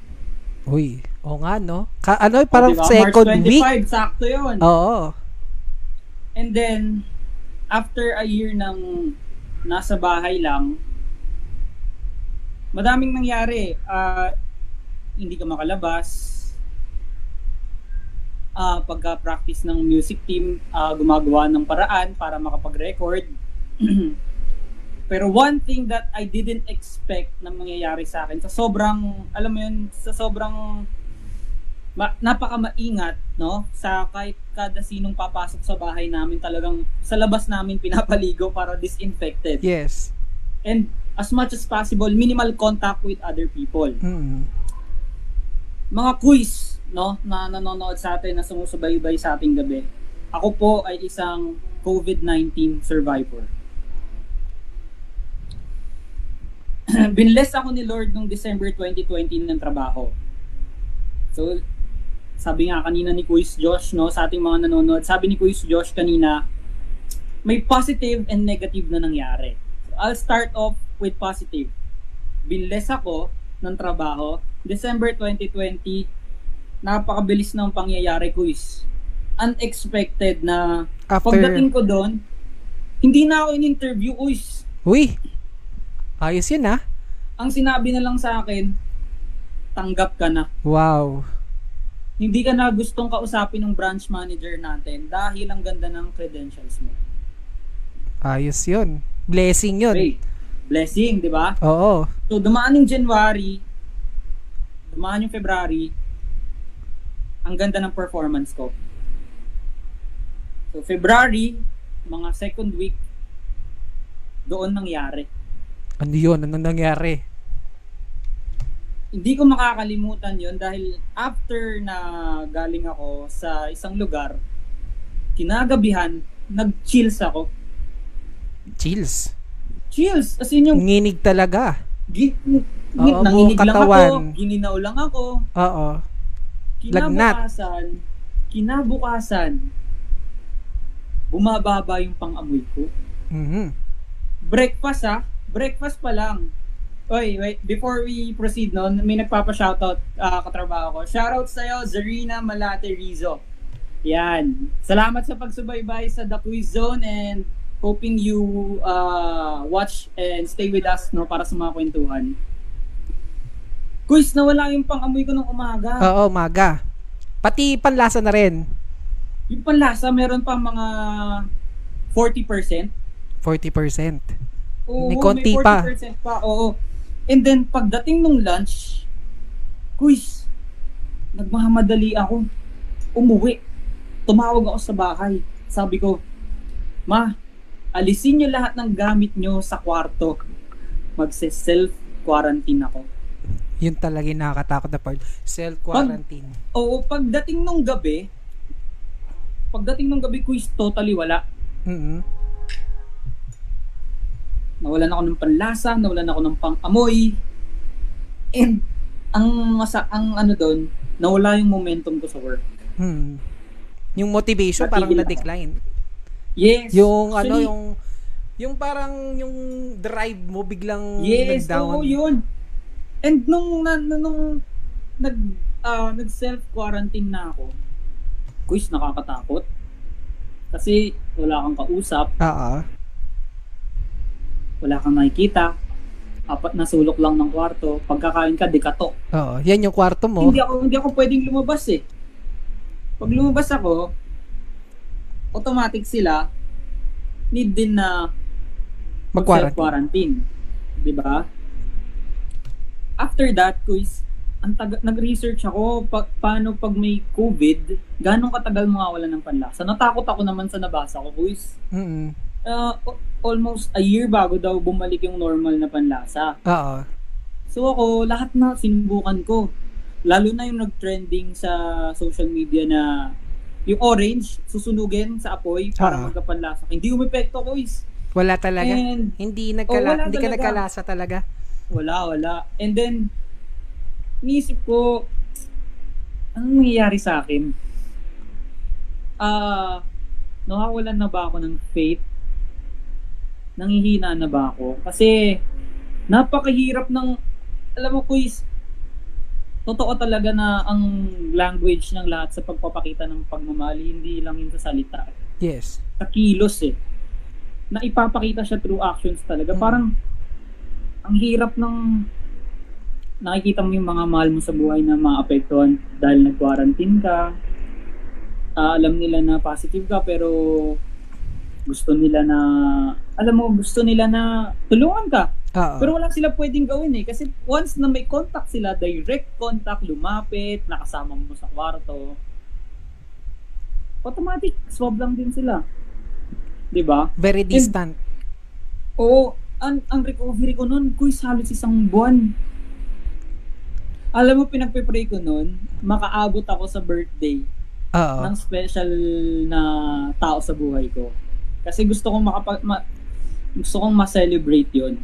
[SPEAKER 1] Uy, o nga no. Ka- ano, parang
[SPEAKER 2] diba?
[SPEAKER 1] second
[SPEAKER 2] March 25,
[SPEAKER 1] week.
[SPEAKER 2] sakto yun.
[SPEAKER 1] Oo.
[SPEAKER 2] And then, after a year ng nasa bahay lang, madaming nangyari. Ah, hindi ka makalabas. Ah, pagka-practice ng music team, ah, gumagawa ng paraan para makapag-record. Pero one thing that I didn't expect na mangyayari sa akin, sa sobrang, alam mo yun, sa sobrang ma- napaka maingat, no? Sa kahit kada sinong papasok sa bahay namin, talagang sa labas namin pinapaligo para disinfected.
[SPEAKER 1] Yes.
[SPEAKER 2] And as much as possible, minimal contact with other people.
[SPEAKER 1] Mm.
[SPEAKER 2] Mga quiz, no, na nanonood sa atin, na sumusubaybay sa ating gabi. Ako po ay isang COVID-19 survivor. Binless ako ni Lord nung December 2020 ng trabaho. So, sabi nga kanina ni Quiz Josh, no, sa ating mga nanonood, sabi ni Quiz Josh kanina, may positive and negative na nangyari. So, I'll start off with positive. binless ako ng trabaho. December 2020, napakabilis ng pangyayari ko is unexpected na
[SPEAKER 1] After,
[SPEAKER 2] pagdating ko doon, hindi na ako in-interview ko is
[SPEAKER 1] uy, ayos yun ah.
[SPEAKER 2] ang sinabi na lang sa akin, tanggap ka na.
[SPEAKER 1] Wow.
[SPEAKER 2] Hindi ka na gustong kausapin ng branch manager natin dahil ang ganda ng credentials mo.
[SPEAKER 1] Ayos yun. Blessing yun.
[SPEAKER 2] Okay. Blessing, di ba?
[SPEAKER 1] Oo.
[SPEAKER 2] So, dumaan yung January, dumaan yung February, ang ganda ng performance ko. So, February, mga second week, doon nangyari.
[SPEAKER 1] Ano yun? Ano nangyari?
[SPEAKER 2] Hindi ko makakalimutan yon dahil after na galing ako sa isang lugar, kinagabihan, nag-chills ako.
[SPEAKER 1] Chills.
[SPEAKER 2] Chills! As in yung,
[SPEAKER 1] Nginig talaga.
[SPEAKER 2] gi-
[SPEAKER 1] Oo,
[SPEAKER 2] nanginig lang ako,
[SPEAKER 1] katawan.
[SPEAKER 2] gininaw lang ako,
[SPEAKER 1] Oo. Lagnat.
[SPEAKER 2] Kinabukasan, kinabukasan, bumababa yung pang-amoy ko.
[SPEAKER 1] Mhm.
[SPEAKER 2] Breakfast ah, breakfast pa lang. Oy, wait, before we proceed no, may nagpapa-shoutout uh, katrabaho ko. Shoutout sa'yo, Zarina Malate Rizo. Yan. Salamat sa pagsubaybay sa The Quiz Zone and hoping you uh, watch and stay with us no para sa mga kwentuhan. Quiz, nawala yung pang-amoy ko nung umaga.
[SPEAKER 1] Oo, maga. Pati panlasa na rin.
[SPEAKER 2] Yung panlasa, meron pa mga 40%.
[SPEAKER 1] 40%.
[SPEAKER 2] Oo,
[SPEAKER 1] May konti
[SPEAKER 2] may 40%
[SPEAKER 1] pa.
[SPEAKER 2] pa. Oo. And then, pagdating nung lunch, quiz, nagmamadali ako. Umuwi. Tumawag ako sa bahay. Sabi ko, Ma, alisin niyo lahat ng gamit niyo sa kwarto. Magse-self-quarantine ako.
[SPEAKER 1] Yun talaga yung nakakatakot na part. Self-quarantine.
[SPEAKER 2] Oo, pagdating nung gabi, pagdating nung gabi, quiz, totally wala.
[SPEAKER 1] Mhm.
[SPEAKER 2] nawalan ako ng panlasa, nawalan ako ng pang-amoy. And ang masa ang ano doon, nawala yung momentum ko sa work.
[SPEAKER 1] Hmm. Yung motivation
[SPEAKER 2] Natigil
[SPEAKER 1] parang na-decline.
[SPEAKER 2] Yes.
[SPEAKER 1] Yung ano,
[SPEAKER 2] actually,
[SPEAKER 1] yung yung parang yung drive mo biglang
[SPEAKER 2] Yes,
[SPEAKER 1] nag-down.
[SPEAKER 2] oo, yun. And nung na, nung nag ah, nag self quarantine na ako. Quiz nakakatakot. Kasi wala kang kausap,
[SPEAKER 1] Oo.
[SPEAKER 2] wala kang nakikita. Apat na sulok lang ng kwarto. Pagkakain ka, di katok.
[SPEAKER 1] Oo. Yan yung kwarto mo.
[SPEAKER 2] Hindi ako hindi ako pwedeng lumabas eh. Pag lumabas ako, automatic sila need din na
[SPEAKER 1] Mag-quarantine.
[SPEAKER 2] quarantine 'Di ba? After that, quiz, ang taga- nag-research ako pa- paano pag may COVID, ganong katagal mawawala ng panlasa. Natakot ako naman sa nabasa ko, quiz.
[SPEAKER 1] Mhm.
[SPEAKER 2] Uh, o- almost a year bago daw bumalik yung normal na panlasa.
[SPEAKER 1] Oo.
[SPEAKER 2] So ako, lahat na sinubukan ko. Lalo na yung nag-trending sa social media na yung orange, susunugin sa apoy para
[SPEAKER 1] Ah.
[SPEAKER 2] magkapanlasa. Hindi umepekto ko is.
[SPEAKER 1] Wala talaga.
[SPEAKER 2] And
[SPEAKER 1] hindi
[SPEAKER 2] Oh,
[SPEAKER 1] nagkala
[SPEAKER 2] wala
[SPEAKER 1] hindi ka
[SPEAKER 2] talaga.
[SPEAKER 1] nagkalasa talaga.
[SPEAKER 2] Wala, wala. And then, iniisip ko, anong nangyayari sa akin? Ah, nawawalan na ba ako ng faith? Nangihina na ba ako? Kasi, napakahirap ng, alam mo, quiz, totoo talaga na ang language ng lahat sa pagpapakita ng pagmamahal, hindi lang yun sa salita.
[SPEAKER 1] Yes.
[SPEAKER 2] Sa kilos eh. Na ipapakita siya through actions talaga.
[SPEAKER 1] Mm.
[SPEAKER 2] Parang, ang hirap ng nakikita mo yung mga mahal mo sa buhay na maapektuhan dahil nag-quarantine ka. Ah, alam nila na positive ka pero gusto nila na alam mo gusto nila na tulungan ka
[SPEAKER 1] Oo.
[SPEAKER 2] pero wala sila pwedeng gawin eh kasi once na may contact sila direct contact lumapit nakasama mo sa kwarto automatic swab lang din sila 'di ba
[SPEAKER 1] Very distant.
[SPEAKER 2] Oo, ang, ang recovery ko noon, kuy, halos isang buwan. Alam mo, pinagpipray ko noon, makaabot ako sa birthday
[SPEAKER 1] Oo.
[SPEAKER 2] ng special na tao sa buhay ko. Kasi gusto kong makapag... Ma, gusto kong ma-celebrate yon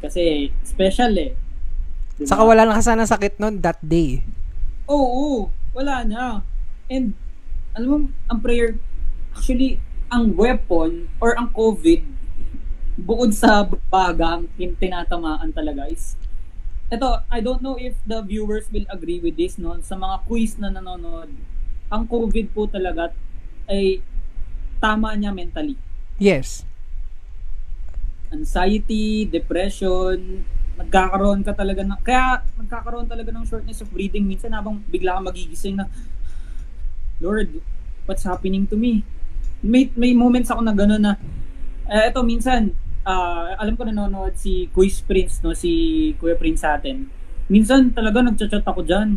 [SPEAKER 2] Kasi special eh. Diba?
[SPEAKER 1] Saka wala na sana sakit nun that day.
[SPEAKER 2] Oo, wala na. And, alam mo, ang prayer, actually, ang weapon or ang COVID, bukod sa bagang yung tinatamaan talaga is Ito, I don't know if the viewers will agree with this, no? Sa mga quiz na nanonood, ang COVID po talaga ay tama niya mentally.
[SPEAKER 1] Yes.
[SPEAKER 2] Anxiety, depression, nagkakaroon ka talaga ng, kaya nagkakaroon talaga ng shortness of breathing minsan habang bigla kang magigising na, Lord, what's happening to me? May, may moments ako na gano'n na, eh, ito minsan, uh, alam ko nanonood si Quiz Prince, no, si Kuya Prince sa atin. Minsan talaga nagchat-chat ako diyan.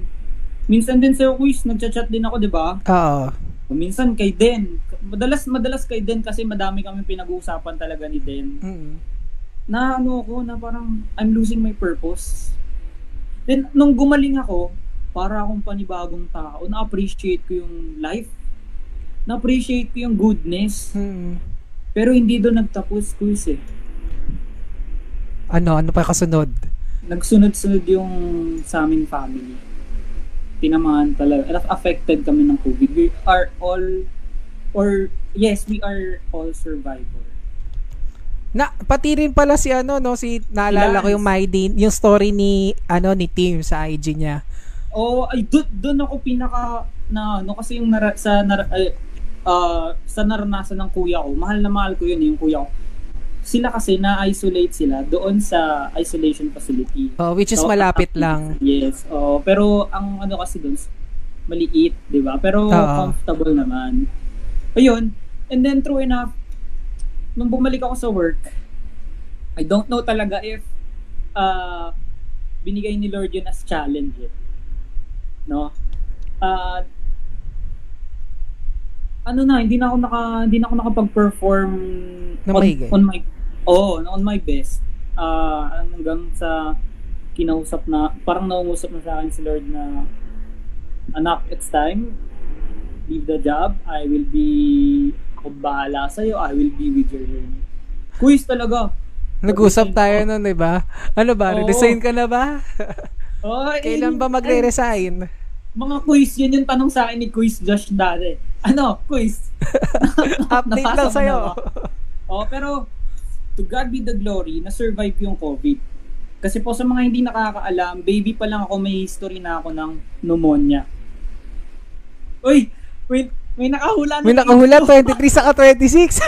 [SPEAKER 2] Minsan din sa Quiz, nagchat-chat din ako, 'di ba?
[SPEAKER 1] Oo.
[SPEAKER 2] Minsan kay Den. Madalas madalas kay Den kasi madami kami pinag-uusapan talaga ni Den.
[SPEAKER 1] Mm.
[SPEAKER 2] Na ano ako na parang I'm losing my purpose. Then nung gumaling ako, para akong panibagong tao, na-appreciate ko yung life. Na-appreciate ko yung goodness.
[SPEAKER 1] Mm.
[SPEAKER 2] Pero hindi doon nagtapos quiz eh.
[SPEAKER 1] Ano, ano pa kasunod?
[SPEAKER 2] Nagsunod-sunod yung sa aming family. Tinamaan talaga. Affected kami ng COVID. We are all, or yes, we are all survivor.
[SPEAKER 1] Na pati rin pala si ano no si naalala
[SPEAKER 2] Lance.
[SPEAKER 1] ko yung my day, yung story ni ano ni Tim sa IG niya.
[SPEAKER 2] Oh, ay doon doon ako pinaka na ano kasi yung nara, sa nara, ay, uh, sa naranasan ng kuya ko. Mahal na mahal ko yun yung kuya ko. Sila kasi na-isolate sila doon sa isolation facility.
[SPEAKER 1] Oh, which is
[SPEAKER 2] So,
[SPEAKER 1] malapit
[SPEAKER 2] uh,
[SPEAKER 1] lang.
[SPEAKER 2] Yes. Oh, pero ang ano kasi doon maliit, 'di ba? Pero
[SPEAKER 1] Oo.
[SPEAKER 2] comfortable naman. Ayun. And then true enough, nung bumalik ako sa work, I don't know talaga if uh, binigay ni Lord yun as challenge. eh. No? Uh, ano na, hindi na ako naka hindi na ako nakapag-perform
[SPEAKER 1] Na
[SPEAKER 2] on,
[SPEAKER 1] maigi.
[SPEAKER 2] on my oh, on my best. Ah, hanggang sa kinausap na parang naungusap na sa akin si Lord na anak, it's time. Leave the job. I will be ako bahala sa iyo. I will be with your journey. Quiz talaga.
[SPEAKER 1] Nag-usap tayo noon, 'di ba? Ano ba?
[SPEAKER 2] Oo.
[SPEAKER 1] Resign ka na ba?
[SPEAKER 2] Oh, eh,
[SPEAKER 1] Kailan ba magre-resign?
[SPEAKER 2] Mga quiz, yun yung tanong sa akin ni Quiz Josh dati. Ano, quiz?
[SPEAKER 1] Update lang sa'yo.
[SPEAKER 2] Oh, pero to God be the glory na survive yung COVID. Kasi po sa mga hindi nakakaalam, baby pa lang ako, may history na ako ng pneumonia. Uy, may, may nakahula na
[SPEAKER 1] May nakahula 23 sa 26.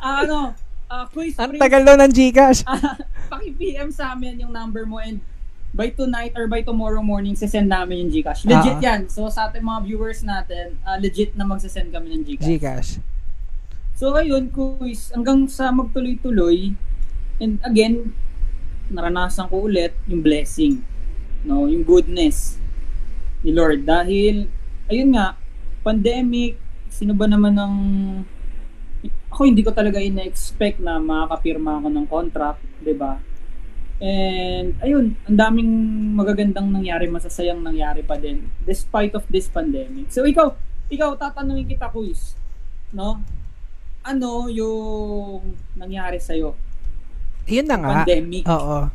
[SPEAKER 2] Ah, ano, ah, quiz,
[SPEAKER 1] Ang tagal daw ng GCash.
[SPEAKER 2] paki-PM sa amin yung number mo and by tonight or by tomorrow morning sesend namin yung Gcash. Legit
[SPEAKER 1] Ah.
[SPEAKER 2] yan. So sa ating mga viewers natin, ah, legit na magsasend kami ng Gcash.
[SPEAKER 1] GCash.
[SPEAKER 2] So ayun, quiz, hanggang sa magtuloy-tuloy and again, naranasan ko ulit yung blessing. No, yung goodness ni Lord dahil ayun nga, pandemic, sino ba naman ng ako hindi ko talaga ina-expect na makakapirma ako ng contract, 'di ba? And ayun, ang daming magagandang nangyari, masasayang nangyari pa din despite of this pandemic. So ikaw, ikaw tatanungin kita quiz, no? Ano yung nangyari sa iyo?
[SPEAKER 1] Yun na nga.
[SPEAKER 2] Pandemic.
[SPEAKER 1] Oo.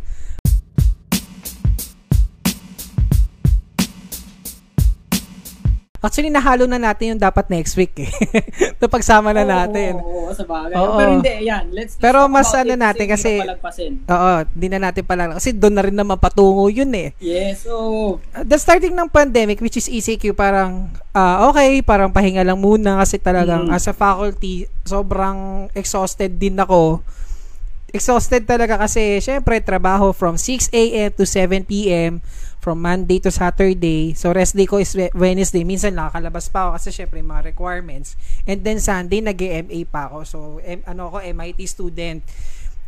[SPEAKER 1] Actually, nahalo na natin yung dapat next week eh. Ito pagsama na
[SPEAKER 2] Oo,
[SPEAKER 1] natin.
[SPEAKER 2] Oo, oo, sa bagay.
[SPEAKER 1] Oo.
[SPEAKER 2] Pero hindi, yan. Let's, let's
[SPEAKER 1] Pero mas ano
[SPEAKER 2] it
[SPEAKER 1] natin
[SPEAKER 2] hindi
[SPEAKER 1] kasi-
[SPEAKER 2] na.
[SPEAKER 1] Oo, di na natin pala. Kasi doon na rin naman patungo yun eh.
[SPEAKER 2] Yes, so
[SPEAKER 1] Uh, The starting ng pandemic, which is ECQ, parang, ah okay, parang pahinga lang muna kasi talagang
[SPEAKER 2] Mm.
[SPEAKER 1] as a faculty, sobrang exhausted din ako. Exhausted talaga kasi, syempre, trabaho from 6 a.m. to 7 p.m. from Monday to Saturday. So, rest day ko is We- Wednesday. Minsan nakakalabas pa ako kasi syempre mga requirements. And then Sunday, nag ma pa ako. So, M- ano ako, MIT student.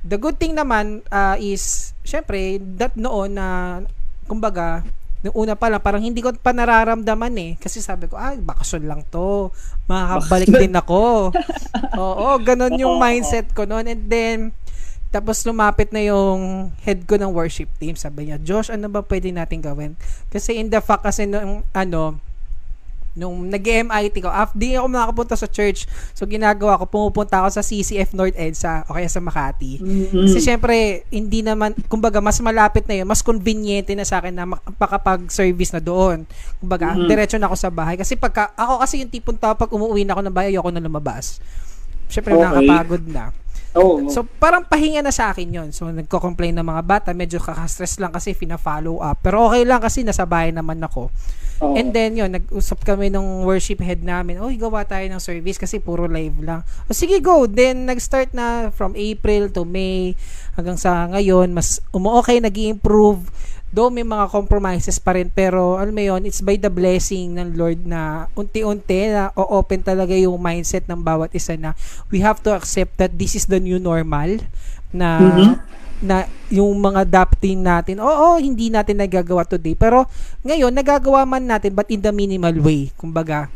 [SPEAKER 1] The good thing naman ah, is, syempre, that noon na, kumbaga, nung una pa lang, parang hindi ko pa nararamdaman eh. Kasi sabi ko, ah, bakasyon lang to. Makakabalik din ako. Oo, ganun yung mindset ko noon. And then, tapos lumapit na yung head ko ng worship team. Sabi niya, Josh, ano ba pwede natin gawin? Kasi in the fact kasi nung, ano, nung nag-MIT ko, after di ako makakapunta sa church, so ginagawa ko, pumupunta ako sa CCF North EDSA o kaya sa Makati.
[SPEAKER 2] mm,
[SPEAKER 1] Kasi syempre, hindi naman, kumbaga, mas malapit na yun, mas convenient na sa akin na mak- makapag-service na doon. Kumbaga,
[SPEAKER 2] Mhm.
[SPEAKER 1] diretso na ako sa bahay. Kasi pagka, ako kasi yung tipong tao, pag umuwi na ako ng bahay, ayoko na lumabas. Syempre,
[SPEAKER 2] Okay.
[SPEAKER 1] nakakapagod na.
[SPEAKER 2] Oo.
[SPEAKER 1] So, parang pahinga na sa akin yon So, nagko-complain ng mga bata. Medyo kakastress lang kasi fina-follow up. Pero okay lang kasi nasa bahay naman ako.
[SPEAKER 2] Oo.
[SPEAKER 1] And then, yun, nag-usap kami nung worship head namin. Oh, gawa tayo ng service kasi puro live lang. O, sige, go. Then, nag-start na from April to May hanggang sa ngayon. Mas umu-okay, nag improve Though may mga compromises pa rin, pero alam mo yun, it's by the blessing ng Lord na unti-unti na o-open talaga yung mindset ng bawat isa na we have to accept that this is the new normal na
[SPEAKER 2] Mhm.
[SPEAKER 1] na yung mga adapting natin, oo, hindi natin nagagawa today. Pero ngayon, nagagawa man natin but in the minimal way. Kumbaga,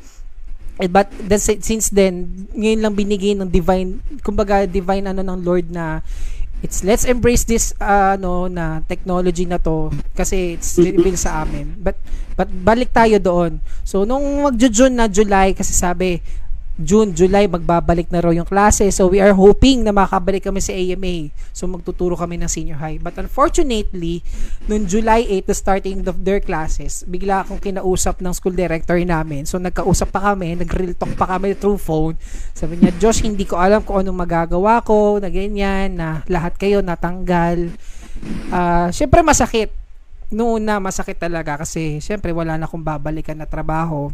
[SPEAKER 1] eh, but that's it, since then, ngayon lang binigay ng divine, kumbaga divine ano ng Lord na it's let's embrace this uh, ano na technology na to kasi it's revealed sa amin. But but balik tayo doon. So nung magjo-June na July kasi sabi June, July, magbabalik na raw yung klase. So, we are hoping na makabalik kami sa AMA. So, magtuturo kami ng senior high. But unfortunately, noong July 8, the starting of their classes, bigla akong kinausap ng school director namin. So, nagkausap pa kami, nag-real talk pa kami through phone. Sabi niya, Josh, hindi ko alam kung anong magagawa ko, na ganyan, na lahat kayo natanggal. Uh, Siyempre, masakit. Noon na, masakit talaga kasi, siyempre, wala na akong babalikan na trabaho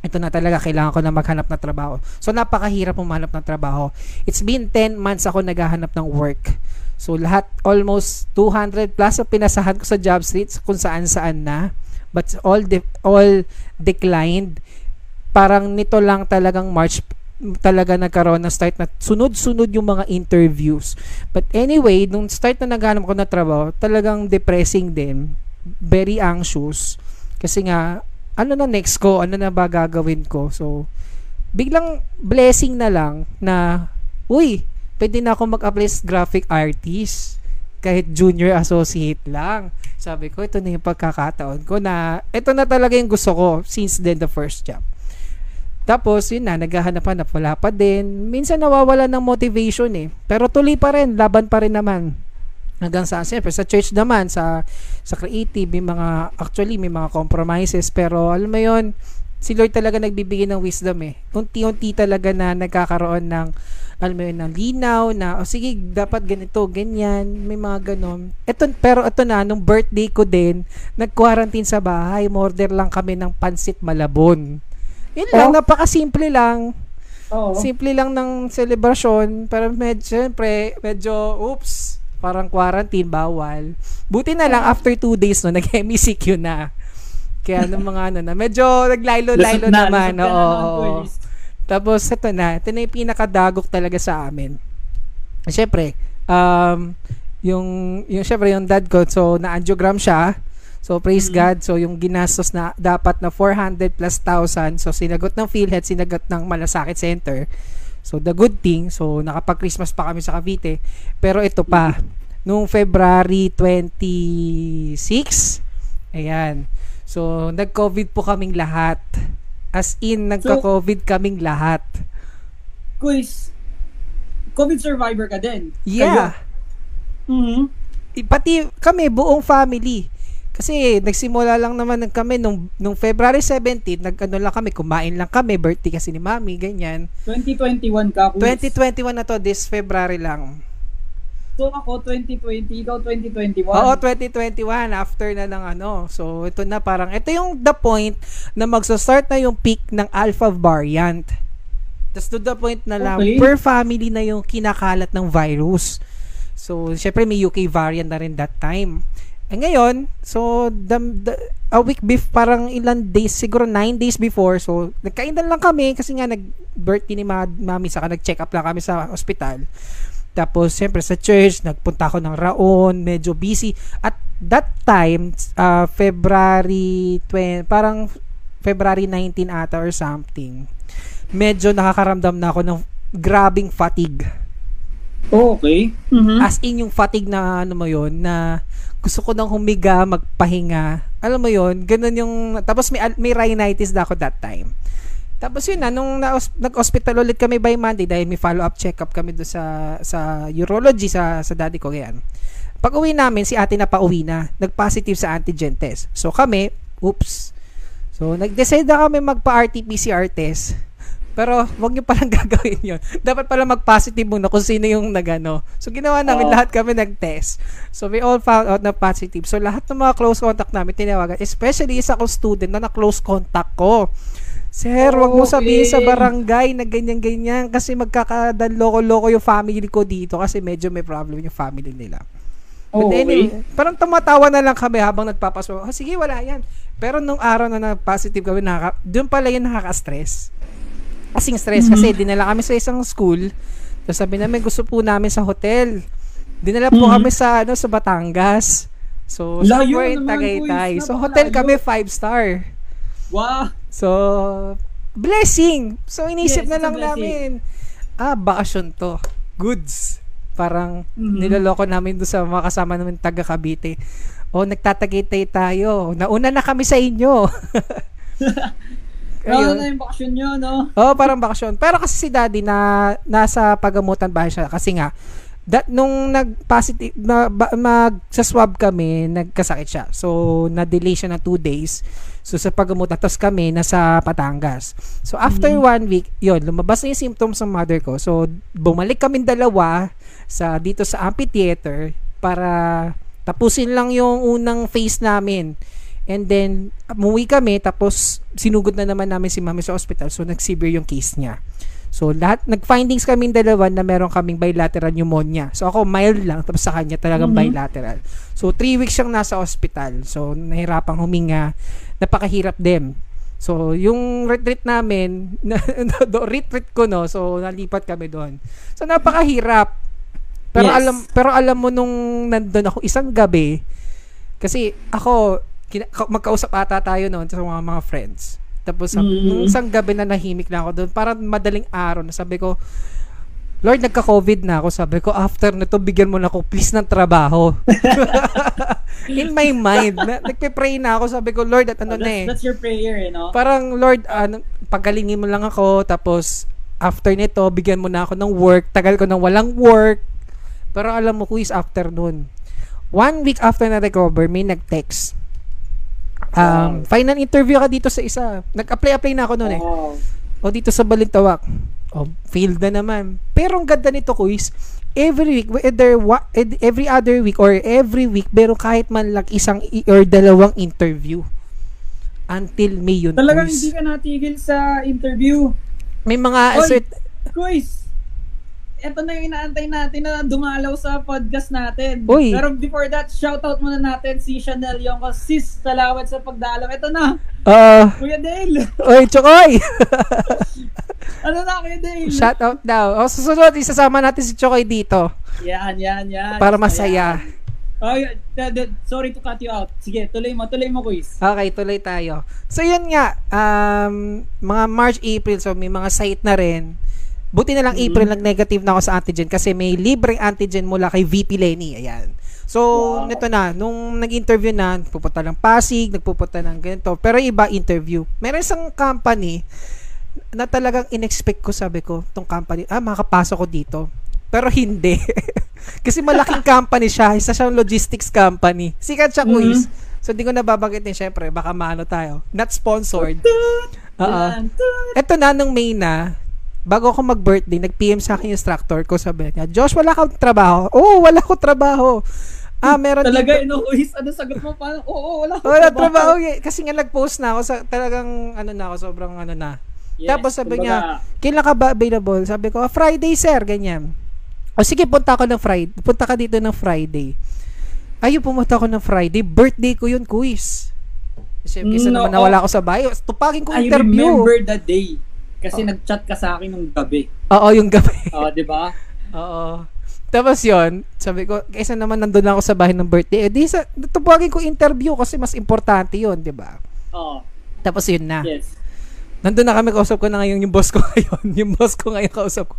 [SPEAKER 1] ito na talaga, kailangan ko na maghanap ng trabaho. So, napakahirap maghanap ng trabaho. It's been 10 months ako naghahanap ng work. So, lahat, almost 200 plus ang pinasahan ko sa job streets kung saan-saan na. But all, de- all declined. Parang nito lang talagang March talaga nagkaroon ng start na sunod-sunod yung mga interviews. But anyway, nung start na naghanap ko ng trabaho, talagang depressing din. Very anxious. Kasi nga, ano na next ko, ano na ba gagawin ko. So, biglang blessing na lang na, uy, pwede na ako mag-apply as graphic artist kahit junior associate lang. Sabi ko, ito na yung pagkakataon ko na ito na talaga yung gusto ko since then the first job. Tapos, yun na, naghahanap-hanap, wala pa din. Minsan nawawala ng motivation eh. Pero tuloy pa rin, laban pa rin naman hanggang sa siyempre sa church naman sa sa creative may mga actually may mga compromises. Pero alam mo yon si Lord talaga nagbibigay ng wisdom eh. Unti-unti talaga na nagkakaroon ng alam mo yun, ng linaw na o oh, sige dapat ganito ganyan. May mga ganon. Eto, pero ito na nung birthday ko din nag-quarantine sa bahay. Order lang kami ng pansit malabon. Yun lang oh. napaka-simple lang.
[SPEAKER 2] Oo.
[SPEAKER 1] Simple lang ng celebration, pero medyo, syempre, medyo, oops, parang quarantine, bawal. Buti na lang after two days no, nag-MECQ na. Kaya ng mga ano na, medyo naglaylo-laylo na, naman. Oo, oo. Tapos, ito na. Ito na yung pinakadagok talaga sa amin. Siyempre, um, yung, yung syempre, yung dad ko, so, na-angiogram siya. So, praise mm-hmm. God. So, yung ginastos na dapat na 400 plus thousand. So, sinagot ng PhilHealth, sinagot ng Malasakit Center. So, the good thing, so, nakapag-Christmas pa kami sa Cavite. Pero ito pa, nung February 26, ayan, so, nag-COVID po kaming lahat. As in, nagka-COVID kaming lahat.
[SPEAKER 2] Quiz, COVID survivor ka din?
[SPEAKER 1] Yeah.
[SPEAKER 2] Mm-hmm.
[SPEAKER 1] Pati kami, buong family. Kasi nagsimula lang naman kami nung, nung February 17, nag-ano lang kami, kumain lang kami, birthday kasi ni Mami, ganyan.
[SPEAKER 2] 2021 ka,
[SPEAKER 1] quiz. 2021 na to, this February lang.
[SPEAKER 2] So ako 2020, ikaw 2021.
[SPEAKER 1] Oo, 2021 after na ng ano. So ito na parang ito yung the point na magso-start na yung peak ng alpha variant. That's to the point na lang okay. per family na yung kinakalat ng virus. So syempre may UK variant na rin that time. Eh ngayon, so the, the a week before, parang ilan days, siguro 9 days before, so nagkainan lang kami kasi nga nag-birthday ni ma- mami, saka nag-check up lang kami sa hospital. Tapos, siyempre sa church, nagpunta ako ng Raon, medyo busy. At that time, uh, February 20, parang February 19 ata or something, medyo nakakaramdam na ako ng grabing fatigue.
[SPEAKER 2] Oh, okay.
[SPEAKER 1] Mm-hmm. As in yung fatigue na ano mo yon na gusto ko nang humiga, magpahinga. Alam mo yon ganun yung, tapos may, may rhinitis na ako that time. Tapos yun na, nung na, nag-hospital ulit kami by Monday dahil may follow-up check-up kami do sa, sa urology sa, sa daddy ko. Yan. Pag uwi namin, si ate na pa uwi na. Nag-positive sa antigen test. So kami, oops. So nag-decide na kami magpa-RT-PCR test. Pero wag niyo palang gagawin 'yon. Dapat pala mag-positive muna kung sino yung nagano. So ginawa namin
[SPEAKER 2] Oo.
[SPEAKER 1] lahat kami nag-test. So we all found out na positive. So lahat ng mga close contact namin tinawagan, especially isa kong student na na-close contact ko. Sir, wag mo sabihin sa
[SPEAKER 2] Okay.
[SPEAKER 1] barangay na ganyan-ganyan kasi magkakadaloko-loko yung family ko dito kasi medyo may problem yung family nila. But
[SPEAKER 2] Oh,
[SPEAKER 1] anyway,
[SPEAKER 2] okay.
[SPEAKER 1] parang tumatawa na lang kami habang nagpapasok. Oh, sige, wala yan. Pero nung araw na na-positive kami, nakaka- doon pala yung nakaka-stress. Kasing stress
[SPEAKER 2] Mhm.
[SPEAKER 1] kasi dinala kami sa isang school. Tapos sabi namin, gusto po namin sa hotel. Dinala po
[SPEAKER 2] Mhm.
[SPEAKER 1] kami sa ano sa Batangas. So,
[SPEAKER 2] Layo
[SPEAKER 1] somewhere in
[SPEAKER 2] naman,
[SPEAKER 1] Tagaytay.
[SPEAKER 2] boys.
[SPEAKER 1] So, hotel
[SPEAKER 2] Napakalayo.
[SPEAKER 1] kami, five star.
[SPEAKER 2] Wow.
[SPEAKER 1] So, blessing. So, inisip
[SPEAKER 2] Yes,
[SPEAKER 1] na lang namin, ah, bakasyon to. Goods. Parang
[SPEAKER 2] Mhm.
[SPEAKER 1] niloloko namin doon sa mga kasama namin taga Cavite. O, nagtatagitay tayo. Nauna na kami sa inyo.
[SPEAKER 2] Ano na yung bakasyon nyo, no?
[SPEAKER 1] Oo, parang bakasyon. Pero kasi si daddy na nasa pagamutan bahay siya kasi nga that nung nag-positive na ba, mag sa swab kami, nagkasakit siya. So na-delay siya ng two days. So sa pagamutan tapos kami nasa Patangas. So after one week, yon lumabas na yung symptoms ng mother ko. So bumalik kami dalawa sa dito sa amphitheater para tapusin lang yung unang phase namin. And then, umuwi kami, tapos sinugod na naman namin si mami sa hospital. So, nag-severe yung case niya. So, lahat, nag-findings kami dalawa na meron kaming bilateral pneumonia. So, ako mild lang, tapos sa kanya talagang
[SPEAKER 2] Mhm.
[SPEAKER 1] bilateral. So, three weeks siyang nasa hospital. So, nahirapang huminga. Napakahirap din. So, yung retreat namin, retreat ko, no? So, nalipat kami doon. So, napakahirap. Pero
[SPEAKER 2] Yes.
[SPEAKER 1] alam pero alam mo nung nandun ako isang gabi kasi ako kina- ka- magkausap ata tayo noon sa mga mga friends. Tapos sabi,
[SPEAKER 2] Mm.
[SPEAKER 1] nung isang gabi na nahimik na ako doon, parang madaling araw na sabi ko, Lord, nagka-COVID na ako. Sabi ko, after nito, bigyan mo na ako, please, ng trabaho. In my mind, na, nagpe-pray na ako. Sabi ko, Lord, at ano
[SPEAKER 2] that's,
[SPEAKER 1] na eh.
[SPEAKER 2] that's your prayer, eh, no?
[SPEAKER 1] Parang, Lord, ano, pagalingin mo lang ako. Tapos, after nito, bigyan mo na ako ng work. Tagal ko nang walang work. Pero alam mo, quiz after nun. One week after na recover, may nag-text. Um,
[SPEAKER 2] Wow.
[SPEAKER 1] final interview ka dito sa isa. Nag-apply-apply na ako noon eh.
[SPEAKER 2] Wow.
[SPEAKER 1] O dito sa Balintawak. O, failed na naman. Pero ang ganda nito, quiz, every week, whether wa- every other week or every week, meron kahit man lang isang i- or dalawang interview. Until May yun,
[SPEAKER 2] Talagang hindi ka natigil sa interview.
[SPEAKER 1] May mga
[SPEAKER 2] Oy!
[SPEAKER 1] cert-
[SPEAKER 2] Quiz! Ito na yung inaantay natin na dumalaw sa podcast natin.
[SPEAKER 1] Uy!
[SPEAKER 2] Pero before that, shoutout muna natin si Chanel yung sis, salamat sa pagdalaw. Ito na,
[SPEAKER 1] Ah,
[SPEAKER 2] Kuya Dale!
[SPEAKER 1] oy, Chokoy!
[SPEAKER 2] ano na, Kuya Dale?
[SPEAKER 1] Shout out daw. O, susunod, isasama natin si Chokoy dito
[SPEAKER 2] Yan, yan, yan.
[SPEAKER 1] para masaya.
[SPEAKER 2] Oh. D- d- sorry to cut you out. Sige, tuloy mo, tuloy mo, quiz.
[SPEAKER 1] Okay, tuloy tayo. So, yun nga, um, mga March, April, so may mga site na rin. Buti na lang
[SPEAKER 2] Mhm.
[SPEAKER 1] April, nag-negative na ako sa antigen kasi may libreng antigen mula kay VP Lenny. Ayan. So,
[SPEAKER 2] Wow.
[SPEAKER 1] nito na, nung nag-interview na, nagpupunta ng Pasig, nagpupunta ng ganito. Pero iba, interview. Meron isang company na talagang inexpect ko, sabi ko, tong company, ah, makakapasok ko dito. Pero hindi. Kasi malaking company siya. Isa siyang logistics company. Sikat siya,
[SPEAKER 2] Mhm.
[SPEAKER 1] quiz. So, di ko nababanggitin, syempre, baka maano tayo. Not sponsored. Oo.
[SPEAKER 2] Yan.
[SPEAKER 1] Eto na, nung May na, bago ako mag-birthday, nag-PM sa akin yung instructor ko, sabi niya, Josh, wala kang trabaho. Oo, wala ko trabaho. Ah, meron
[SPEAKER 2] Talaga,
[SPEAKER 1] dito.
[SPEAKER 2] no, quiz. Ano sagot mo? Paano? Oo, oo, wala. akong
[SPEAKER 1] Wala trabaho. eh. Kasi nga nag-post na ako sa talagang ano na ako, sobrang ano na.
[SPEAKER 2] Yes,
[SPEAKER 1] Tapos sabi
[SPEAKER 2] kumbaga,
[SPEAKER 1] Kailan ka ba available? Sabi ko, "Ah, Friday, sir, ganyan. O sige, punta ako ng Friday. Punta ka dito ng Friday. Ayun, pumunta ako ng Friday. Birthday ko yun, quiz. Kasi
[SPEAKER 2] Mm,
[SPEAKER 1] isa naman
[SPEAKER 2] no,
[SPEAKER 1] nawala ako sa bayo. Tupagin ko
[SPEAKER 2] I
[SPEAKER 1] interview.
[SPEAKER 2] remember the day. Kasi
[SPEAKER 1] Oh.
[SPEAKER 2] nag-chat ka sa akin nung gabi.
[SPEAKER 1] Oo, yung gabi.
[SPEAKER 2] Oh, di ba?
[SPEAKER 1] Oo. Tapos yon sabi ko, kaysa naman nandun ako sa bahay ng birthday, eh di sa, tupagin ko interview kasi mas importante yon di ba?
[SPEAKER 2] Oo.
[SPEAKER 1] Tapos yun na.
[SPEAKER 2] Yes.
[SPEAKER 1] Nandun na kami, kausap ko na ngayon yung boss ko ngayon. yung boss ko ngayon kausap ko.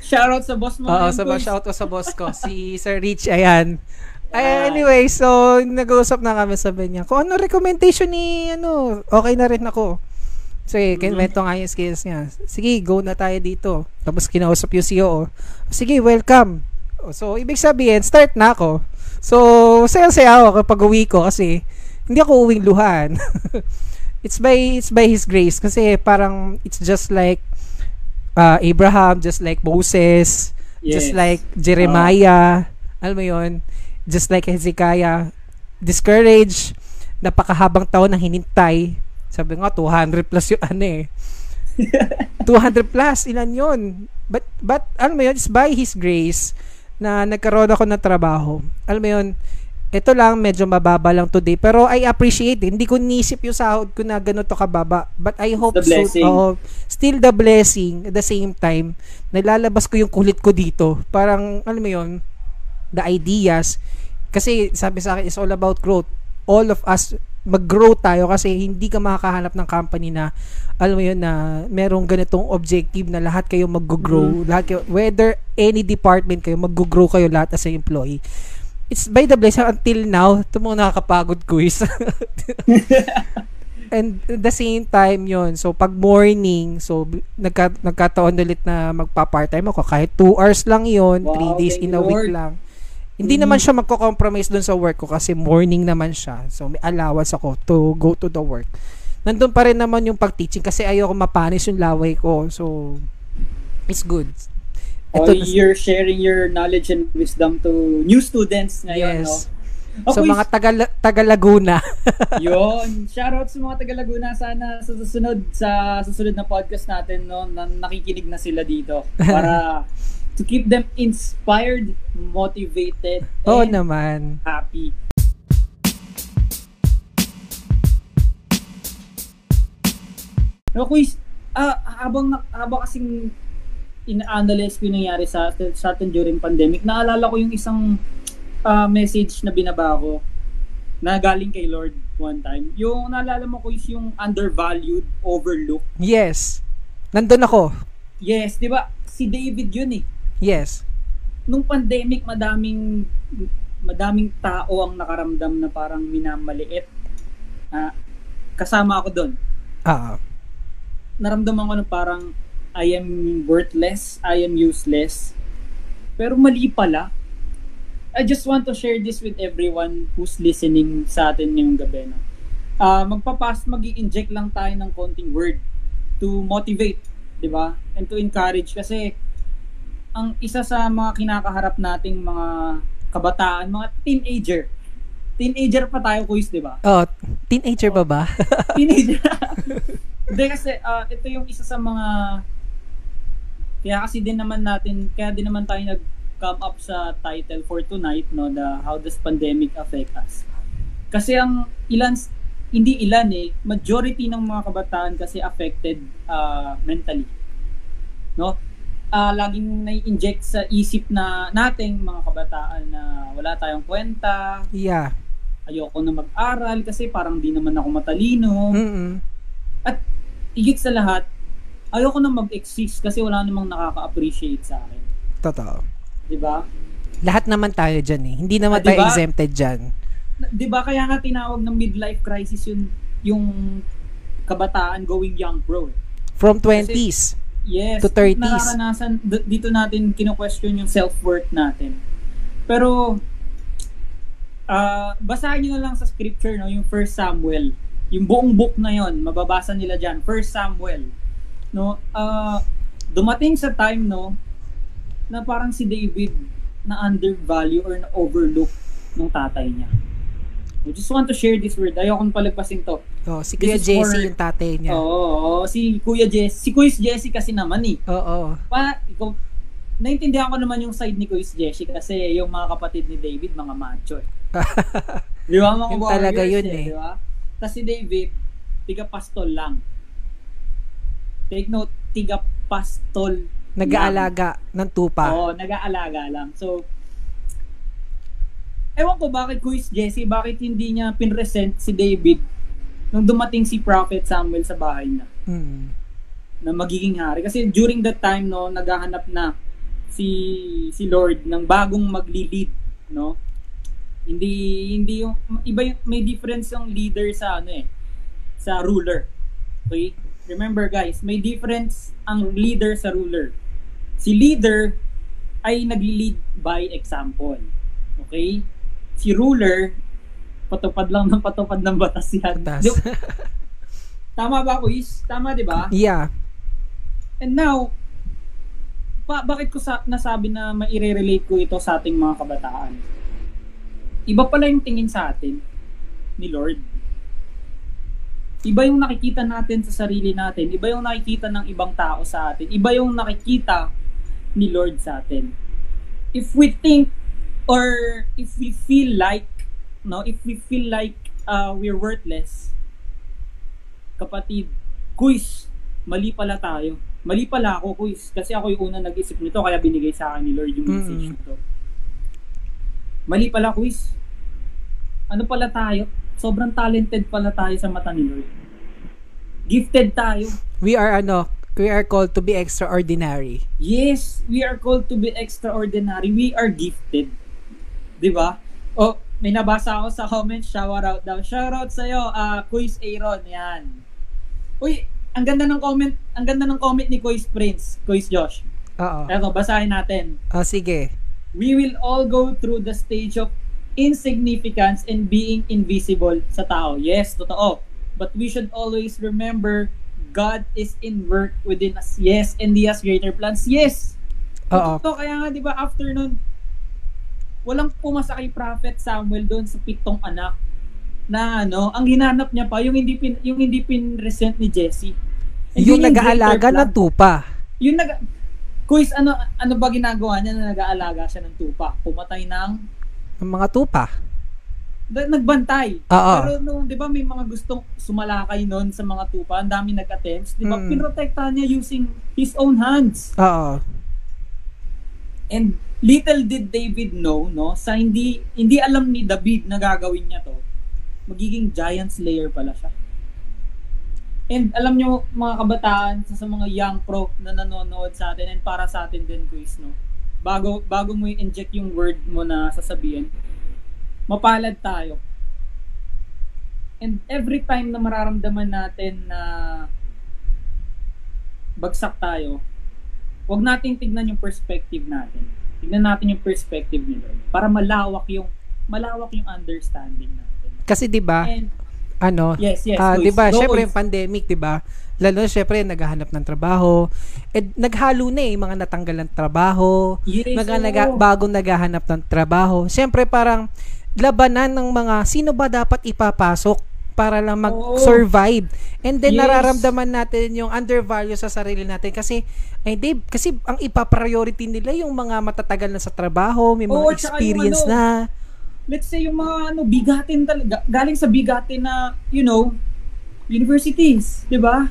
[SPEAKER 2] Shoutout sa boss mo.
[SPEAKER 1] Oo, sa
[SPEAKER 2] quiz.
[SPEAKER 1] shout ko sa boss ko, si Sir Rich, ayan. Ay,
[SPEAKER 2] Ayan.
[SPEAKER 1] anyway, so nag-uusap na kami sabi niya, kung ano recommendation ni ano, okay na rin ako. Sige,
[SPEAKER 2] Mhm.
[SPEAKER 1] kinwento nga yung skills niya. Sige, go na tayo dito. Tapos kinausap yung CEO. Sige, welcome. So, ibig sabihin, start na ako. So, saya-saya ako kapag uwi ko kasi hindi ako uwing luhan. it's by it's by his grace kasi parang it's just like uh, Abraham, just like Moses, just
[SPEAKER 2] Yes.
[SPEAKER 1] like Jeremiah, alam mo yon just like Hezekiah, discouraged, napakahabang taon na hinintay. Sabi nga, 200 plus yung ano eh. 200 plus, ilan yun? But, but, alam mo yun, it's by His grace na nagkaroon ako ng trabaho. Alam mo yun, ito lang, medyo mababa lang today. Pero I appreciate it. Hindi ko nisip yung sahod ko na ganito kababa. But I hope
[SPEAKER 2] the blessing.
[SPEAKER 1] so. oo, still the blessing at the same time, nalalabas ko yung kulit ko dito. Parang, alam mo yun, the ideas. Kasi sabi sa akin, it's all about growth. All of us, mag-grow tayo kasi hindi ka makakahanap ng company na alam mo yun na merong ganitong objective na lahat kayo mag-grow. Lahat kayo, whether any department kayo mag-grow kayo lahat as an employee. It's by the blessing until now ito mga nakakapagod quiz. And at the same time yon so pag morning so nagka, nagkataon ulit na magpa-part-time ako kahit 2 hours lang yon 3
[SPEAKER 2] Wow,
[SPEAKER 1] days in a
[SPEAKER 2] you,
[SPEAKER 1] week
[SPEAKER 2] Lord.
[SPEAKER 1] lang hindi naman siya magko-compromise doon sa work ko kasi morning naman siya. So may allowance ako to go to the work. Nandun pa rin naman yung pag-teaching kasi ayoko mapanis yung laway ko. So it's good.
[SPEAKER 2] Oh,
[SPEAKER 1] Ito,
[SPEAKER 2] you're sharing your knowledge and wisdom to new students ngayon,
[SPEAKER 1] yes.
[SPEAKER 2] no?
[SPEAKER 1] So
[SPEAKER 2] Okay,
[SPEAKER 1] mga taga taga Laguna.
[SPEAKER 2] Yun. Shoutout sa mga taga Laguna. Sana sa susunod sa susunod na podcast natin no na nakikinig na sila dito para to keep them inspired, motivated,
[SPEAKER 1] Oo
[SPEAKER 2] and
[SPEAKER 1] naman.
[SPEAKER 2] happy. No, quiz. Ah, habang na- habang kasing ina-analyze ko yung nangyari sa, sa atin during pandemic, naalala ko yung isang ah, message na binaba ko na galing kay Lord one time. Yung naalala mo ko is yung undervalued, overlooked.
[SPEAKER 1] Yes. Nandun ako.
[SPEAKER 2] Yes, di ba? Si David yun eh.
[SPEAKER 1] Yes.
[SPEAKER 2] Nung pandemic, madaming madaming tao ang nakaramdam na parang minamaliit. Ah, kasama ako doon.
[SPEAKER 1] Ah.
[SPEAKER 2] Naramdaman ko na parang I am worthless, I am useless. Pero mali pala. I just want to share this with everyone who's listening sa atin ngayong gabi. No? Ah, magpapas, mag inject lang tayo ng konting word to motivate, di ba? And to encourage kasi ang isa sa mga kinakaharap nating mga kabataan, mga teenager. Teenager pa tayo, quiz, di ba?
[SPEAKER 1] Oh, teenager ba ba?
[SPEAKER 2] Teenager. Hindi kasi ah, ito yung isa sa mga kaya kasi din naman natin, kaya din naman tayo nag come up sa title for tonight, no, the how does pandemic affect us. Kasi ang ilan hindi ilan eh, majority ng mga kabataan kasi affected ah, mentally. No? Ah, laging nai-inject sa isip na nating mga kabataan na wala tayong kwenta,
[SPEAKER 1] yeah.
[SPEAKER 2] ayoko na mag-aral kasi parang di naman ako matalino.
[SPEAKER 1] Mm-mm.
[SPEAKER 2] Higit sa lahat, ayoko na mag-exist kasi wala namang nakaka-appreciate sa akin.
[SPEAKER 1] Totoo.
[SPEAKER 2] 'Di ba?
[SPEAKER 1] Lahat naman tayo dyan eh. Hindi naman
[SPEAKER 2] Ah,
[SPEAKER 1] tayo
[SPEAKER 2] diba?
[SPEAKER 1] exempted dyan.
[SPEAKER 2] Na- 'Di ba kaya nga tinawag ng midlife crisis yun yung kabataan going young bro. eh.
[SPEAKER 1] From 20s.
[SPEAKER 2] Yes.
[SPEAKER 1] To 30s.
[SPEAKER 2] Nararanasan dito natin kino-question yung self-worth natin. Pero ah basahin niyo na lang sa scripture no, yung First Samuel. Yung buong book na yon, mababasa nila diyan, First Samuel. No, ah dumating sa time no na parang si David na undervalue or na overlook ng tatay niya. I just want to share this word. Ayokong palagpasin to.
[SPEAKER 1] Oh, si Kuya Jesse
[SPEAKER 2] for-
[SPEAKER 1] yung tatay niya.
[SPEAKER 2] Oo, oo, si Kuya Jesse, si Kuya Jesse kasi naman eh.
[SPEAKER 1] Oo.
[SPEAKER 2] Pa, ikaw, naintindihan ko naman yung side ni Kuya Jesse kasi yung mga kapatid ni David, mga macho eh. Di ba? Mga
[SPEAKER 1] Yun
[SPEAKER 2] warriors
[SPEAKER 1] talaga yun eh.
[SPEAKER 2] Di ba? Tapos si David, tiga pastol lang. Take note, tiga pastol
[SPEAKER 1] Nag-aalaga ng tupa.
[SPEAKER 2] Oo, nag-aalaga lang. So, ewan ko bakit Kuya Jesse, bakit hindi niya pinresent si David nung dumating si Prophet Samuel sa bahay niya
[SPEAKER 1] Mm.
[SPEAKER 2] na magiging hari. Kasi during that time, no, naghahanap na si si Lord ng bagong magli-lead, no? Hindi hindi yung iba yung may difference yung leader sa ano eh sa ruler. Okay? Remember guys, may difference ang leader sa ruler. Si leader ay nagli-lead by example. Okay? Si ruler patupad lang ng patupad ng batas yan.
[SPEAKER 1] Batas.
[SPEAKER 2] Tama ba, Kuis? Tama, di ba?
[SPEAKER 1] yeah.
[SPEAKER 2] And now, pa, bakit ko sa, nasabi na maire-relate ko ito sa ating mga kabataan? Iba pala yung tingin sa atin ni Lord. Iba yung nakikita natin sa sarili natin. Iba yung nakikita ng ibang tao sa atin. Iba yung nakikita ni Lord sa atin. If we think or if we feel like, no, if we feel like uh, we're worthless, kapatid, quiz, mali pala tayo. Mali pala ako, quiz. Kasi ako yung unang nag-isip nito, kaya binigay sa akin ni Lord yung message
[SPEAKER 1] Mm-mm.
[SPEAKER 2] nito. Mali pala, quiz. Ano pala tayo? Sobrang talented pala tayo sa mata ni Lord. Gifted tayo.
[SPEAKER 1] We are ano, we are called to be extraordinary.
[SPEAKER 2] Yes, we are called to be extraordinary. We are gifted. 'Di ba? Oh, may nabasa ako sa comments, shout out daw. Shout out sa iyo, ah Quiz Aaron, 'yan. Uy, ang ganda ng comment, ang ganda ng comment ni Quiz Prince, Quiz Josh.
[SPEAKER 1] Oo.
[SPEAKER 2] Eto, basahin natin.
[SPEAKER 1] Oh, sige.
[SPEAKER 2] We will all go through the stage of insignificance and being invisible sa tao. Yes, totoo. But we should always remember God is in work within us. Yes, and He has greater plans. Yes.
[SPEAKER 1] Oo.
[SPEAKER 2] Totoo, kaya nga 'di ba after nun walang pumasa kay Prophet Samuel doon sa pitong anak na ano, ang hinanap niya pa yung hindi pin, yung hindi pin-resent ni Jesse. And
[SPEAKER 1] Yung
[SPEAKER 2] yun
[SPEAKER 1] nag-aalaga ng tupa.
[SPEAKER 2] Yung nag Quiz, ano ano ba ginagawa niya na nag-aalaga siya ng tupa? Pumatay ng
[SPEAKER 1] Ng mga tupa.
[SPEAKER 2] na- nagbantay.
[SPEAKER 1] Oo.
[SPEAKER 2] Pero nung 'di ba may mga gustong sumalakay noon sa mga tupa, ang dami nag-attempts, 'di ba?
[SPEAKER 1] Mm.
[SPEAKER 2] Pinrotektahan niya using his own hands.
[SPEAKER 1] Oo.
[SPEAKER 2] And little did David know, no, sa hindi hindi alam ni David na gagawin niya 'to. Magiging giant slayer pala siya. And alam nyo, mga kabataan, sa, sa mga young pro na nanonood sa atin and para sa atin din, quiz, no? Bago, bago mo i-inject yung word mo na sasabihin, mapalad tayo. And every time na mararamdaman natin na bagsak tayo, wag nating tignan yung perspective natin. Tignan natin yung perspective ni Lord para malawak yung malawak yung understanding natin.
[SPEAKER 1] Kasi 'di ba, ano,
[SPEAKER 2] yes, yes. Luis.
[SPEAKER 1] 'di ba? Syempre yung pandemic, 'di ba? Lalo syempre naghahanap ng trabaho. Eh naghalo na eh mga natanggal ng trabaho,
[SPEAKER 2] Yes,
[SPEAKER 1] mga
[SPEAKER 2] oo.
[SPEAKER 1] naga, bagong naghahanap ng trabaho. Syempre parang labanan ng mga sino ba dapat ipapasok para lang mag-survive. And then
[SPEAKER 2] Yes.
[SPEAKER 1] nararamdaman natin yung undervalue sa sarili natin kasi ay hindi kasi ang ipa-priority nila yung mga matatagal na sa trabaho, may mga
[SPEAKER 2] Oo, tsaka yung
[SPEAKER 1] experience
[SPEAKER 2] ano,
[SPEAKER 1] na.
[SPEAKER 2] let's say yung mga ano bigatin talaga galing sa bigatin na you know universities, 'di ba?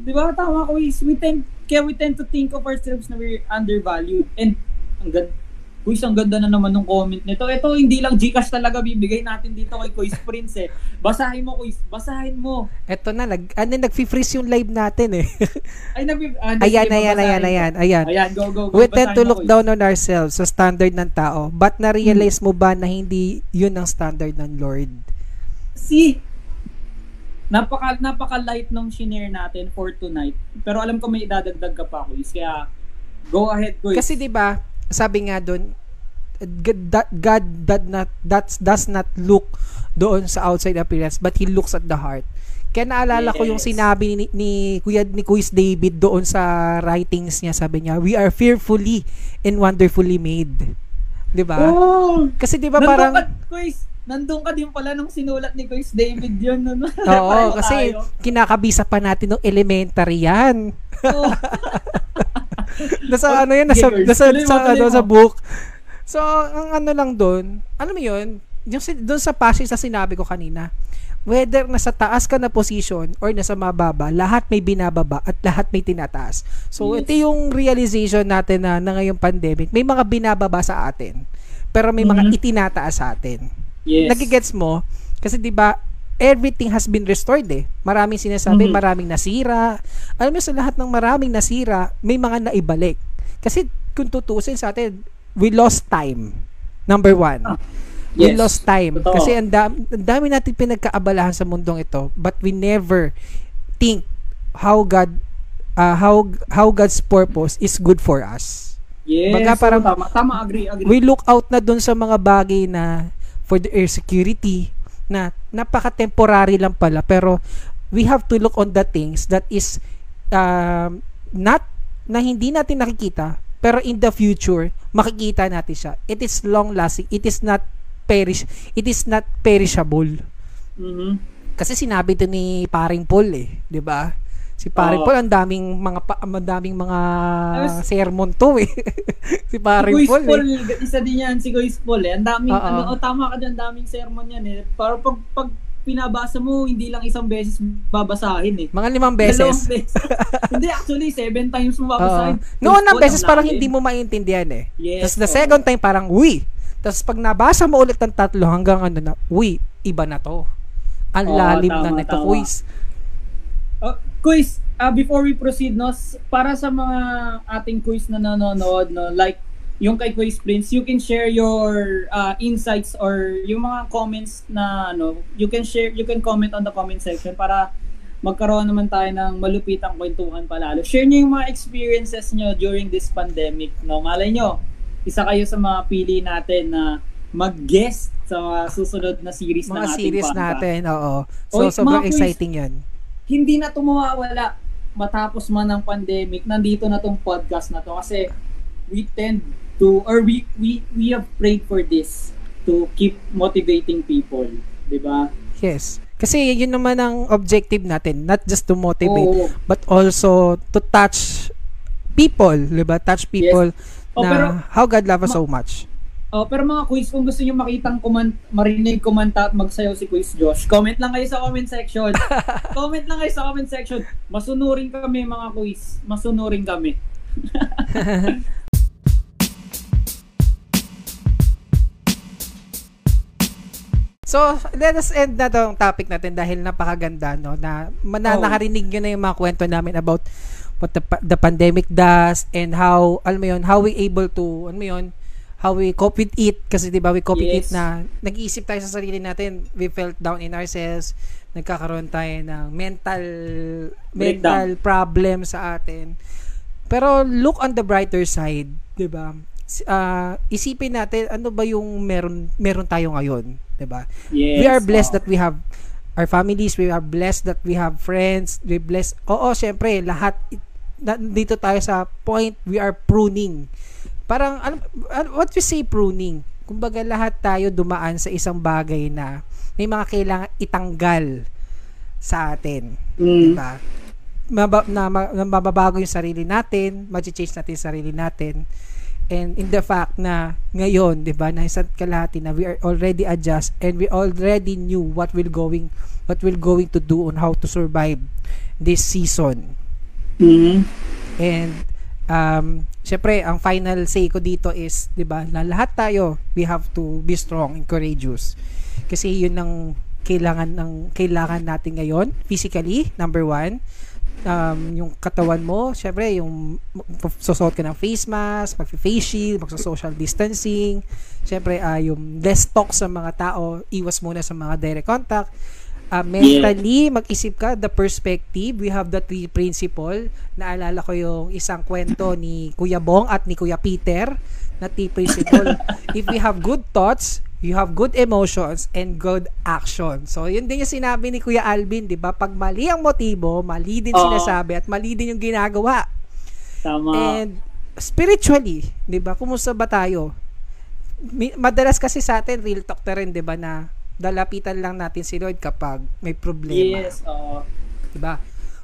[SPEAKER 2] 'Di ba tama ko is we tend kaya we tend to think of ourselves na we're undervalued and ang ganda Kuis, ang ganda na naman ng comment nito. Ito, hindi lang Gcash talaga bibigay natin dito kay Kuis Prince eh. Basahin mo, Kuis. Basahin mo.
[SPEAKER 1] Eto na, nag, ano, nag-freeze yung live natin eh.
[SPEAKER 2] Ay, nabib... Ah,
[SPEAKER 1] ayan, ayan, ayan, ayan, ayan.
[SPEAKER 2] Ayan, go, go, go.
[SPEAKER 1] We tend to
[SPEAKER 2] mo,
[SPEAKER 1] look
[SPEAKER 2] Kuis.
[SPEAKER 1] down on ourselves sa standard ng tao. But na-realize
[SPEAKER 2] Hmm.
[SPEAKER 1] mo ba na hindi yun ang standard ng Lord?
[SPEAKER 2] See, napaka napaka light nung shinare natin for tonight. Pero alam ko may idadagdag ka pa, Kuis. Kaya go ahead, Kuis.
[SPEAKER 1] Kasi 'di ba, sabi nga doon God, that not that does not look doon sa outside appearance but he looks at the heart. Kaya naalala ko yung
[SPEAKER 2] Yes.
[SPEAKER 1] sinabi ni, ni Kuya ni Kuis David doon sa writings niya, sabi niya, "We are fearfully and wonderfully made." 'Di ba?
[SPEAKER 2] oh,
[SPEAKER 1] Kasi 'di ba parang
[SPEAKER 2] ka, Kuis, nandun ka din pala nung sinulat ni Kuis David yun. Ano?
[SPEAKER 1] Oo, kasi
[SPEAKER 2] tayo.
[SPEAKER 1] kinakabisa pa natin ng elementary yan.
[SPEAKER 2] Oo.
[SPEAKER 1] nasa
[SPEAKER 2] Oh,
[SPEAKER 1] ano yan, nasa,
[SPEAKER 2] Giggers.
[SPEAKER 1] nasa,
[SPEAKER 2] mo,
[SPEAKER 1] sa, ano, sa book. So, ang ano lang doon, alam mo yun, yung doon sa passage na sinabi ko kanina, whether nasa taas ka na position or nasa mababa, lahat may binababa at lahat may tinataas. So,
[SPEAKER 2] Yes.
[SPEAKER 1] ito yung realization natin na, na ngayong pandemic, may mga binababa sa atin, pero may mga
[SPEAKER 2] Mhm.
[SPEAKER 1] itinataas sa atin.
[SPEAKER 2] Yes.
[SPEAKER 1] Nagigets mo? Kasi 'di ba everything has been restored eh. Maraming sinasabi,
[SPEAKER 2] Mhm.
[SPEAKER 1] maraming nasira. Alam mo sa lahat ng maraming nasira, may mga naibalik. Kasi kung tutusin sa atin, we lost time. Number one.
[SPEAKER 2] Ah,
[SPEAKER 1] We
[SPEAKER 2] yes.
[SPEAKER 1] lost time.
[SPEAKER 2] Totoo.
[SPEAKER 1] Kasi ang dami, ang dami natin pinagkaabalahan sa mundong ito, but we never think how God uh, how how God's purpose is good for us.
[SPEAKER 2] Yes.
[SPEAKER 1] Baga parang-
[SPEAKER 2] tama, tama, agree, agree.
[SPEAKER 1] we look out na dun sa mga bagay na for the air security na napaka-temporary lang pala pero we have to look on the things that is um, not na hindi natin nakikita, pero in the future, makikita natin siya. It is long lasting. It is not perish. It is not perishable.
[SPEAKER 2] Mhm.
[SPEAKER 1] Kasi sinabi to ni Paring Paul eh, 'di ba? Si Paring
[SPEAKER 2] Oo.
[SPEAKER 1] Paul ang daming mga pa, ang daming mga
[SPEAKER 2] Ayos.
[SPEAKER 1] sermon to eh. si
[SPEAKER 2] Si
[SPEAKER 1] Paring
[SPEAKER 2] Kuis
[SPEAKER 1] Paul.
[SPEAKER 2] Paul,
[SPEAKER 1] Eh.
[SPEAKER 2] isa din yan si Kuis Paul eh. Ang daming,
[SPEAKER 1] Oo.
[SPEAKER 2] ano, oh, tama ka dyan, daming sermon yan eh. Para pag, pag pinabasa mo, hindi lang isang beses babasahin eh.
[SPEAKER 1] Mga limang
[SPEAKER 2] Dalawang
[SPEAKER 1] beses.
[SPEAKER 2] beses. hindi, actually, seven times mo babasahin.
[SPEAKER 1] Noon ang beses
[SPEAKER 2] ang
[SPEAKER 1] parang hindi mo maintindihan eh.
[SPEAKER 2] Yes,
[SPEAKER 1] Tapos the second time parang, uy. Tapos pag nabasa mo ulit ng tatlo hanggang ano na, uy, iba na to. Ang
[SPEAKER 2] Oo,
[SPEAKER 1] lalim na
[SPEAKER 2] tama,
[SPEAKER 1] nito,
[SPEAKER 2] tama.
[SPEAKER 1] quiz.
[SPEAKER 2] Oh, quiz, ah, before we proceed, no, para sa mga ating quiz na nanonood, no, like yung kay Quiz Prince, you can share your ah, insights or yung mga comments na ano, you can share, you can comment on the comment section para magkaroon naman tayo ng malupitang kwentuhan palalo. Share niyo yung mga experiences niyo during this pandemic, no. Malay niyo, isa kayo sa mga pili natin na mag-guest sa susunod na series ng
[SPEAKER 1] Mga
[SPEAKER 2] ating
[SPEAKER 1] series
[SPEAKER 2] podcast
[SPEAKER 1] natin, oo. So,
[SPEAKER 2] Oy,
[SPEAKER 1] sobrang
[SPEAKER 2] mga quiz.
[SPEAKER 1] exciting yan.
[SPEAKER 2] Hindi na ito mawawala matapos man ng pandemic, nandito na tong podcast na to kasi we tend to or we we we have prayed for this to keep motivating people, 'di ba?
[SPEAKER 1] Yes. Kasi yun naman ang objective natin, not just to motivate,
[SPEAKER 2] Oo.
[SPEAKER 1] but also to touch people, 'di ba? Touch people
[SPEAKER 2] Oh,
[SPEAKER 1] na
[SPEAKER 2] pero-
[SPEAKER 1] how God love us so much.
[SPEAKER 2] Oh, pero mga quiz, kung gusto niyo makitang kuman, marinig, kumanta at magsayaw si Quiz Josh, comment lang kayo sa comment section. comment lang kayo sa comment section. Masunurin kami mga quiz. Masunurin kami.
[SPEAKER 1] So, let us end na tong topic natin dahil napakaganda, no? Na mana,
[SPEAKER 2] Oo.
[SPEAKER 1] nakarinig nyo na yung mga kwento namin about what the, the pandemic does and how, alam mo yun, how we able to, alam mo yun, how we cope with it. Kasi di ba we cope with it
[SPEAKER 2] Yes.
[SPEAKER 1] na nag-iisip tayo sa sarili natin, we felt down in ourselves, nagkakaroon tayo ng mental mental problem sa atin. Pero look on the brighter side, 'di ba? Ah, isipin natin ano ba yung meron meron tayo ngayon, 'di ba?
[SPEAKER 2] Yes.
[SPEAKER 1] we are blessed
[SPEAKER 2] oh.
[SPEAKER 1] that we have our families, we are blessed that we have friends, we blessed. Oo, syempre, lahat dito tayo sa point we are pruning. Parang ano, ano- what we say pruning? Kumbaga lahat tayo dumaan sa isang bagay na may mga kailangan itanggal sa atin.
[SPEAKER 2] Mm.
[SPEAKER 1] Diba? Maba, na, na mababago yung sarili natin, mag-change natin yung sarili natin. And in the fact na ngayon, 'di ba, na isang kalahati na we are already adjust and we already knew what will going what will going to do on how to survive this season.
[SPEAKER 2] Mhm.
[SPEAKER 1] And um syempre ang final say ko dito is 'di ba na lahat tayo we have to be strong and courageous. Kasi 'yun ang kailangan ng kailangan natin ngayon physically number one. Um, yung katawan mo, syempre, yung susuot ka ng face mask, mag-face shield, magsa-social distancing, syempre, ah, yung less talk sa mga tao, iwas muna sa mga direct contact, Ah, mentally, mag-isip ka, the perspective, we have the three principle, naalala ko yung isang kwento ni Kuya Bong at ni Kuya Peter, na three principle. If we have good thoughts, you have good emotions and good action. So, yun din yung sinabi ni Kuya Alvin, di ba? Pag mali ang motibo, mali din
[SPEAKER 2] Oo.
[SPEAKER 1] sinasabi at mali din yung ginagawa.
[SPEAKER 2] Tama.
[SPEAKER 1] And spiritually, 'di ba? Kumusta ba tayo? Madalas kasi sa atin real talk na rin, 'di ba, na dalapitan lang natin si Lord kapag may problema,
[SPEAKER 2] yes, oo.
[SPEAKER 1] 'di ba?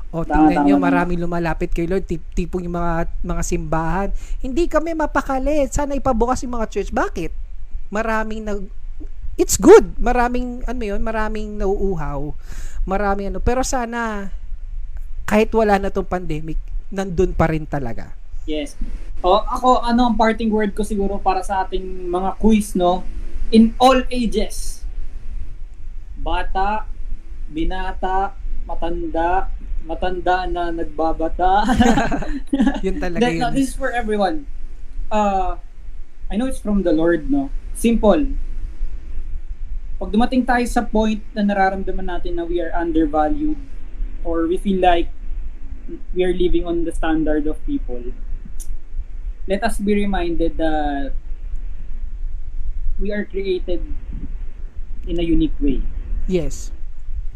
[SPEAKER 1] O tingnan nyo,
[SPEAKER 2] tama.
[SPEAKER 1] maraming lumalapit kay Lord, tip, tipong yung mga mga simbahan. Hindi kami mapakali. Sana ipabukas yung mga church. Bakit? Maraming nag It's good. Maraming ano yun, maraming nauuhaw. Maraming ano, pero sana kahit wala na tong pandemic, nandun pa rin talaga.
[SPEAKER 2] Yes. O, ako, ano ang parting word ko siguro para sa ating mga quiz, no? In all ages. Bata, binata, matanda, matanda na nagbabata.
[SPEAKER 1] Yun talaga
[SPEAKER 2] no,
[SPEAKER 1] yun.
[SPEAKER 2] this is for everyone. Uh, I know it's from the Lord, no? Simple. Pag dumating tayo sa point na nararamdaman natin na we are undervalued or we feel like we are living on the standard of people, let us be reminded that we are created in a unique way
[SPEAKER 1] Yes.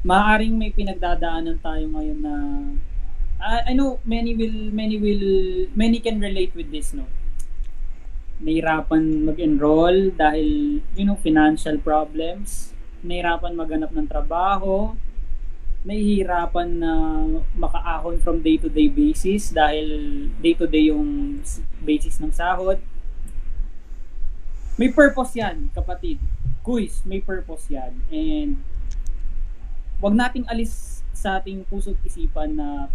[SPEAKER 2] maaaring may pinagdadaanan tayo ngayon na I, I know many will many will many can relate with this no? Nahirapan mag-enroll dahil you know financial problems. Nahirapan maghanap ng trabaho. Nahihirapan na makaahon from day to day basis dahil day to day yung basis ng sahod. May purpose yan kapatid. Quiz may purpose yan. And wag nating alis sa ating puso't isipan na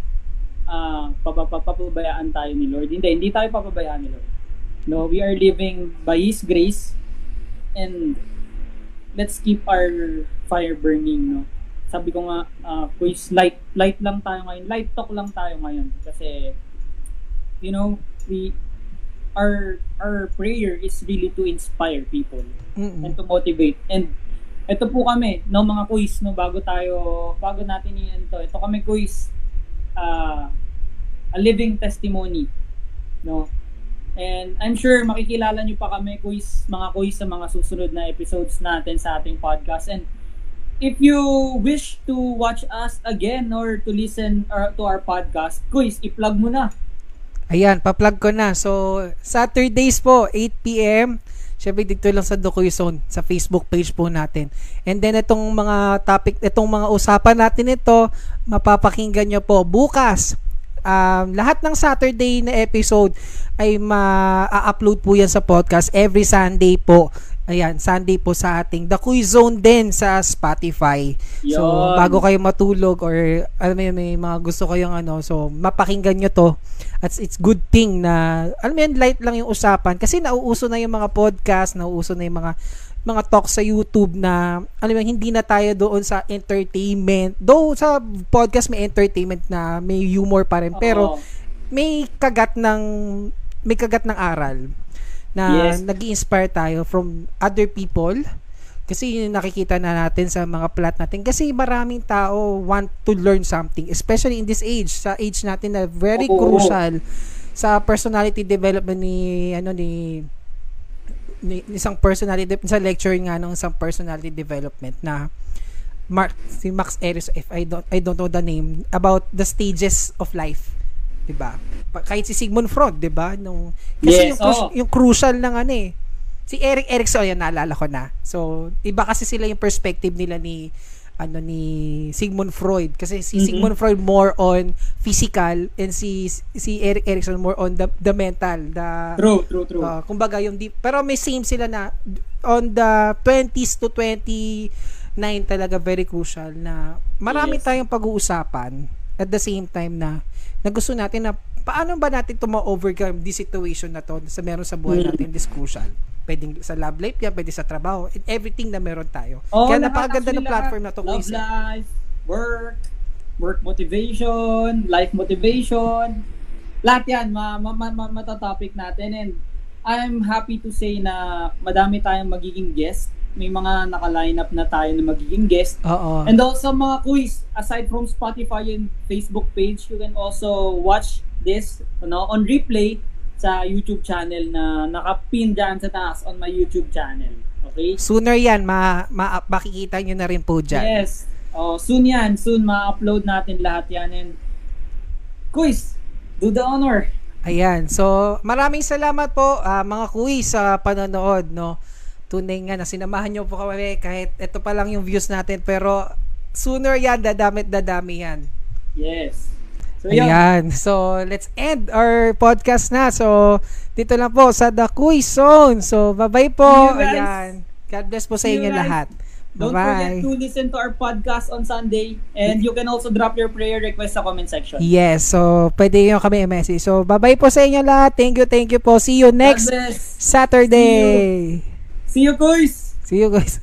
[SPEAKER 2] uh, papabayaan tayo ni Lord. Hindi, hindi tayo papabayaan ni Lord. No, we are living by His grace and let's keep our fire burning, no. Sabi ko nga, uh, quiz, light, light lang tayo ngayon. Light talk lang tayo ngayon. Kasi, you know, we, our, our prayer is really to inspire people
[SPEAKER 1] Mm-mm.
[SPEAKER 2] and to motivate. And ito po kami, no mga quiz no bago tayo bago natin iyan to. Ito kami quiz uh, a living testimony, no. And I'm sure makikilala niyo pa kami quiz, mga quiz sa mga susunod na episodes natin sa ating podcast. And if you wish to watch us again or to listen or to our podcast, quiz, i-plug mo na.
[SPEAKER 1] Ayan, pa-plug ko na. So, Saturdays po, 8 p.m. Siyempre dito lang sa Dokuyson sa Facebook page po natin. And then itong mga topic, itong mga usapan natin ito, mapapakinggan nyo po bukas. Um, lahat ng Saturday na episode ay ma-upload po yan sa podcast every Sunday po. Ayan, Sunday po sa ating The Quiz Zone din sa Spotify. So,
[SPEAKER 2] Yun.
[SPEAKER 1] bago kayo matulog or alam mo yun, may mga gusto kayong ano, so mapakinggan nyo to. At it's good thing na, alam mo yun, light lang yung usapan. Kasi nauuso na yung mga podcast, nauuso na yung mga mga talk sa YouTube na alam mo yun, hindi na tayo doon sa entertainment. Though sa podcast may entertainment na may humor pa rin. Pero may kagat ng may kagat ng aral na
[SPEAKER 2] Yes.
[SPEAKER 1] nag inspire tayo from other people kasi yun nakikita na natin sa mga plot natin kasi maraming tao want to learn something especially in this age sa age natin na very
[SPEAKER 2] Oo.
[SPEAKER 1] crucial sa personality development ni ano ni ni isang personality sa lecture nga ng isang personality development na Mark si Max Eris if I don't I don't know the name about the stages of life 'di ba kahit si Sigmund Freud 'di ba nung kasi
[SPEAKER 2] Yes,
[SPEAKER 1] yung, cru-
[SPEAKER 2] oo.
[SPEAKER 1] yung crucial ng ano eh si Eric Erikson yan naalala ko na so iba kasi sila yung perspective nila ni ano ni Sigmund Freud kasi si
[SPEAKER 2] Mhm.
[SPEAKER 1] Sigmund Freud more on physical and si si Eric Erikson more on the the mental the
[SPEAKER 2] True, true, true.
[SPEAKER 1] Uh, kumbaga yung deep, pero may same sila na on the 20s to 29 talaga very crucial na marami
[SPEAKER 2] Yes.
[SPEAKER 1] tayong pag-uusapan at the same time na na gusto natin na paano ba natin to ma-overcome this situation na to sa meron sa buhay
[SPEAKER 2] Mm.
[SPEAKER 1] natin this crucial pwedeng sa love life yan, pwede sa trabaho, and everything na meron tayo.
[SPEAKER 2] Oo,
[SPEAKER 1] Kaya napakaganda ng platform na to,
[SPEAKER 2] Love
[SPEAKER 1] Kuis.
[SPEAKER 2] life, work, work motivation, life motivation. Lahat yan, ma, ma, ma, ma, matatopic natin. And I'm happy to say na madami tayong magiging guest. May mga naka-line up na tayo na magiging guest.
[SPEAKER 1] Oo.
[SPEAKER 2] And also mga quiz, aside from Spotify and Facebook page, you can also watch this ano, on replay sa YouTube channel na nakapin dyan sa taas on my YouTube channel. Okay?
[SPEAKER 1] Sooner yan, ma, ma, makikita nyo na rin po dyan.
[SPEAKER 2] Yes. Oh, soon yan. Soon ma-upload natin lahat yan. And quiz, do the honor.
[SPEAKER 1] Ayan. So, maraming salamat po ah, mga kuis sa panonood, no. Tunay nga na sinamahan niyo po kami kahit ito pa lang yung views natin pero sooner yan dadamit dadami yan.
[SPEAKER 2] Yes. So, yun.
[SPEAKER 1] Ayan. So, let's end our podcast na. So, dito lang po sa The Quiz Zone. So, po.
[SPEAKER 2] See you guys.
[SPEAKER 1] Ayan. God bless po sa
[SPEAKER 2] See you
[SPEAKER 1] inyo lahat.
[SPEAKER 2] Don't
[SPEAKER 1] Bye-bye.
[SPEAKER 2] forget to listen to our podcast on Sunday. And you can also drop your prayer request sa comment section.
[SPEAKER 1] Yes. So, pwede nyo kami i-message. So, bye-bye po sa inyo lahat. Thank you, thank you po. See you next
[SPEAKER 2] God bless.
[SPEAKER 1] Saturday.
[SPEAKER 2] See you, quiz!
[SPEAKER 1] See you guys.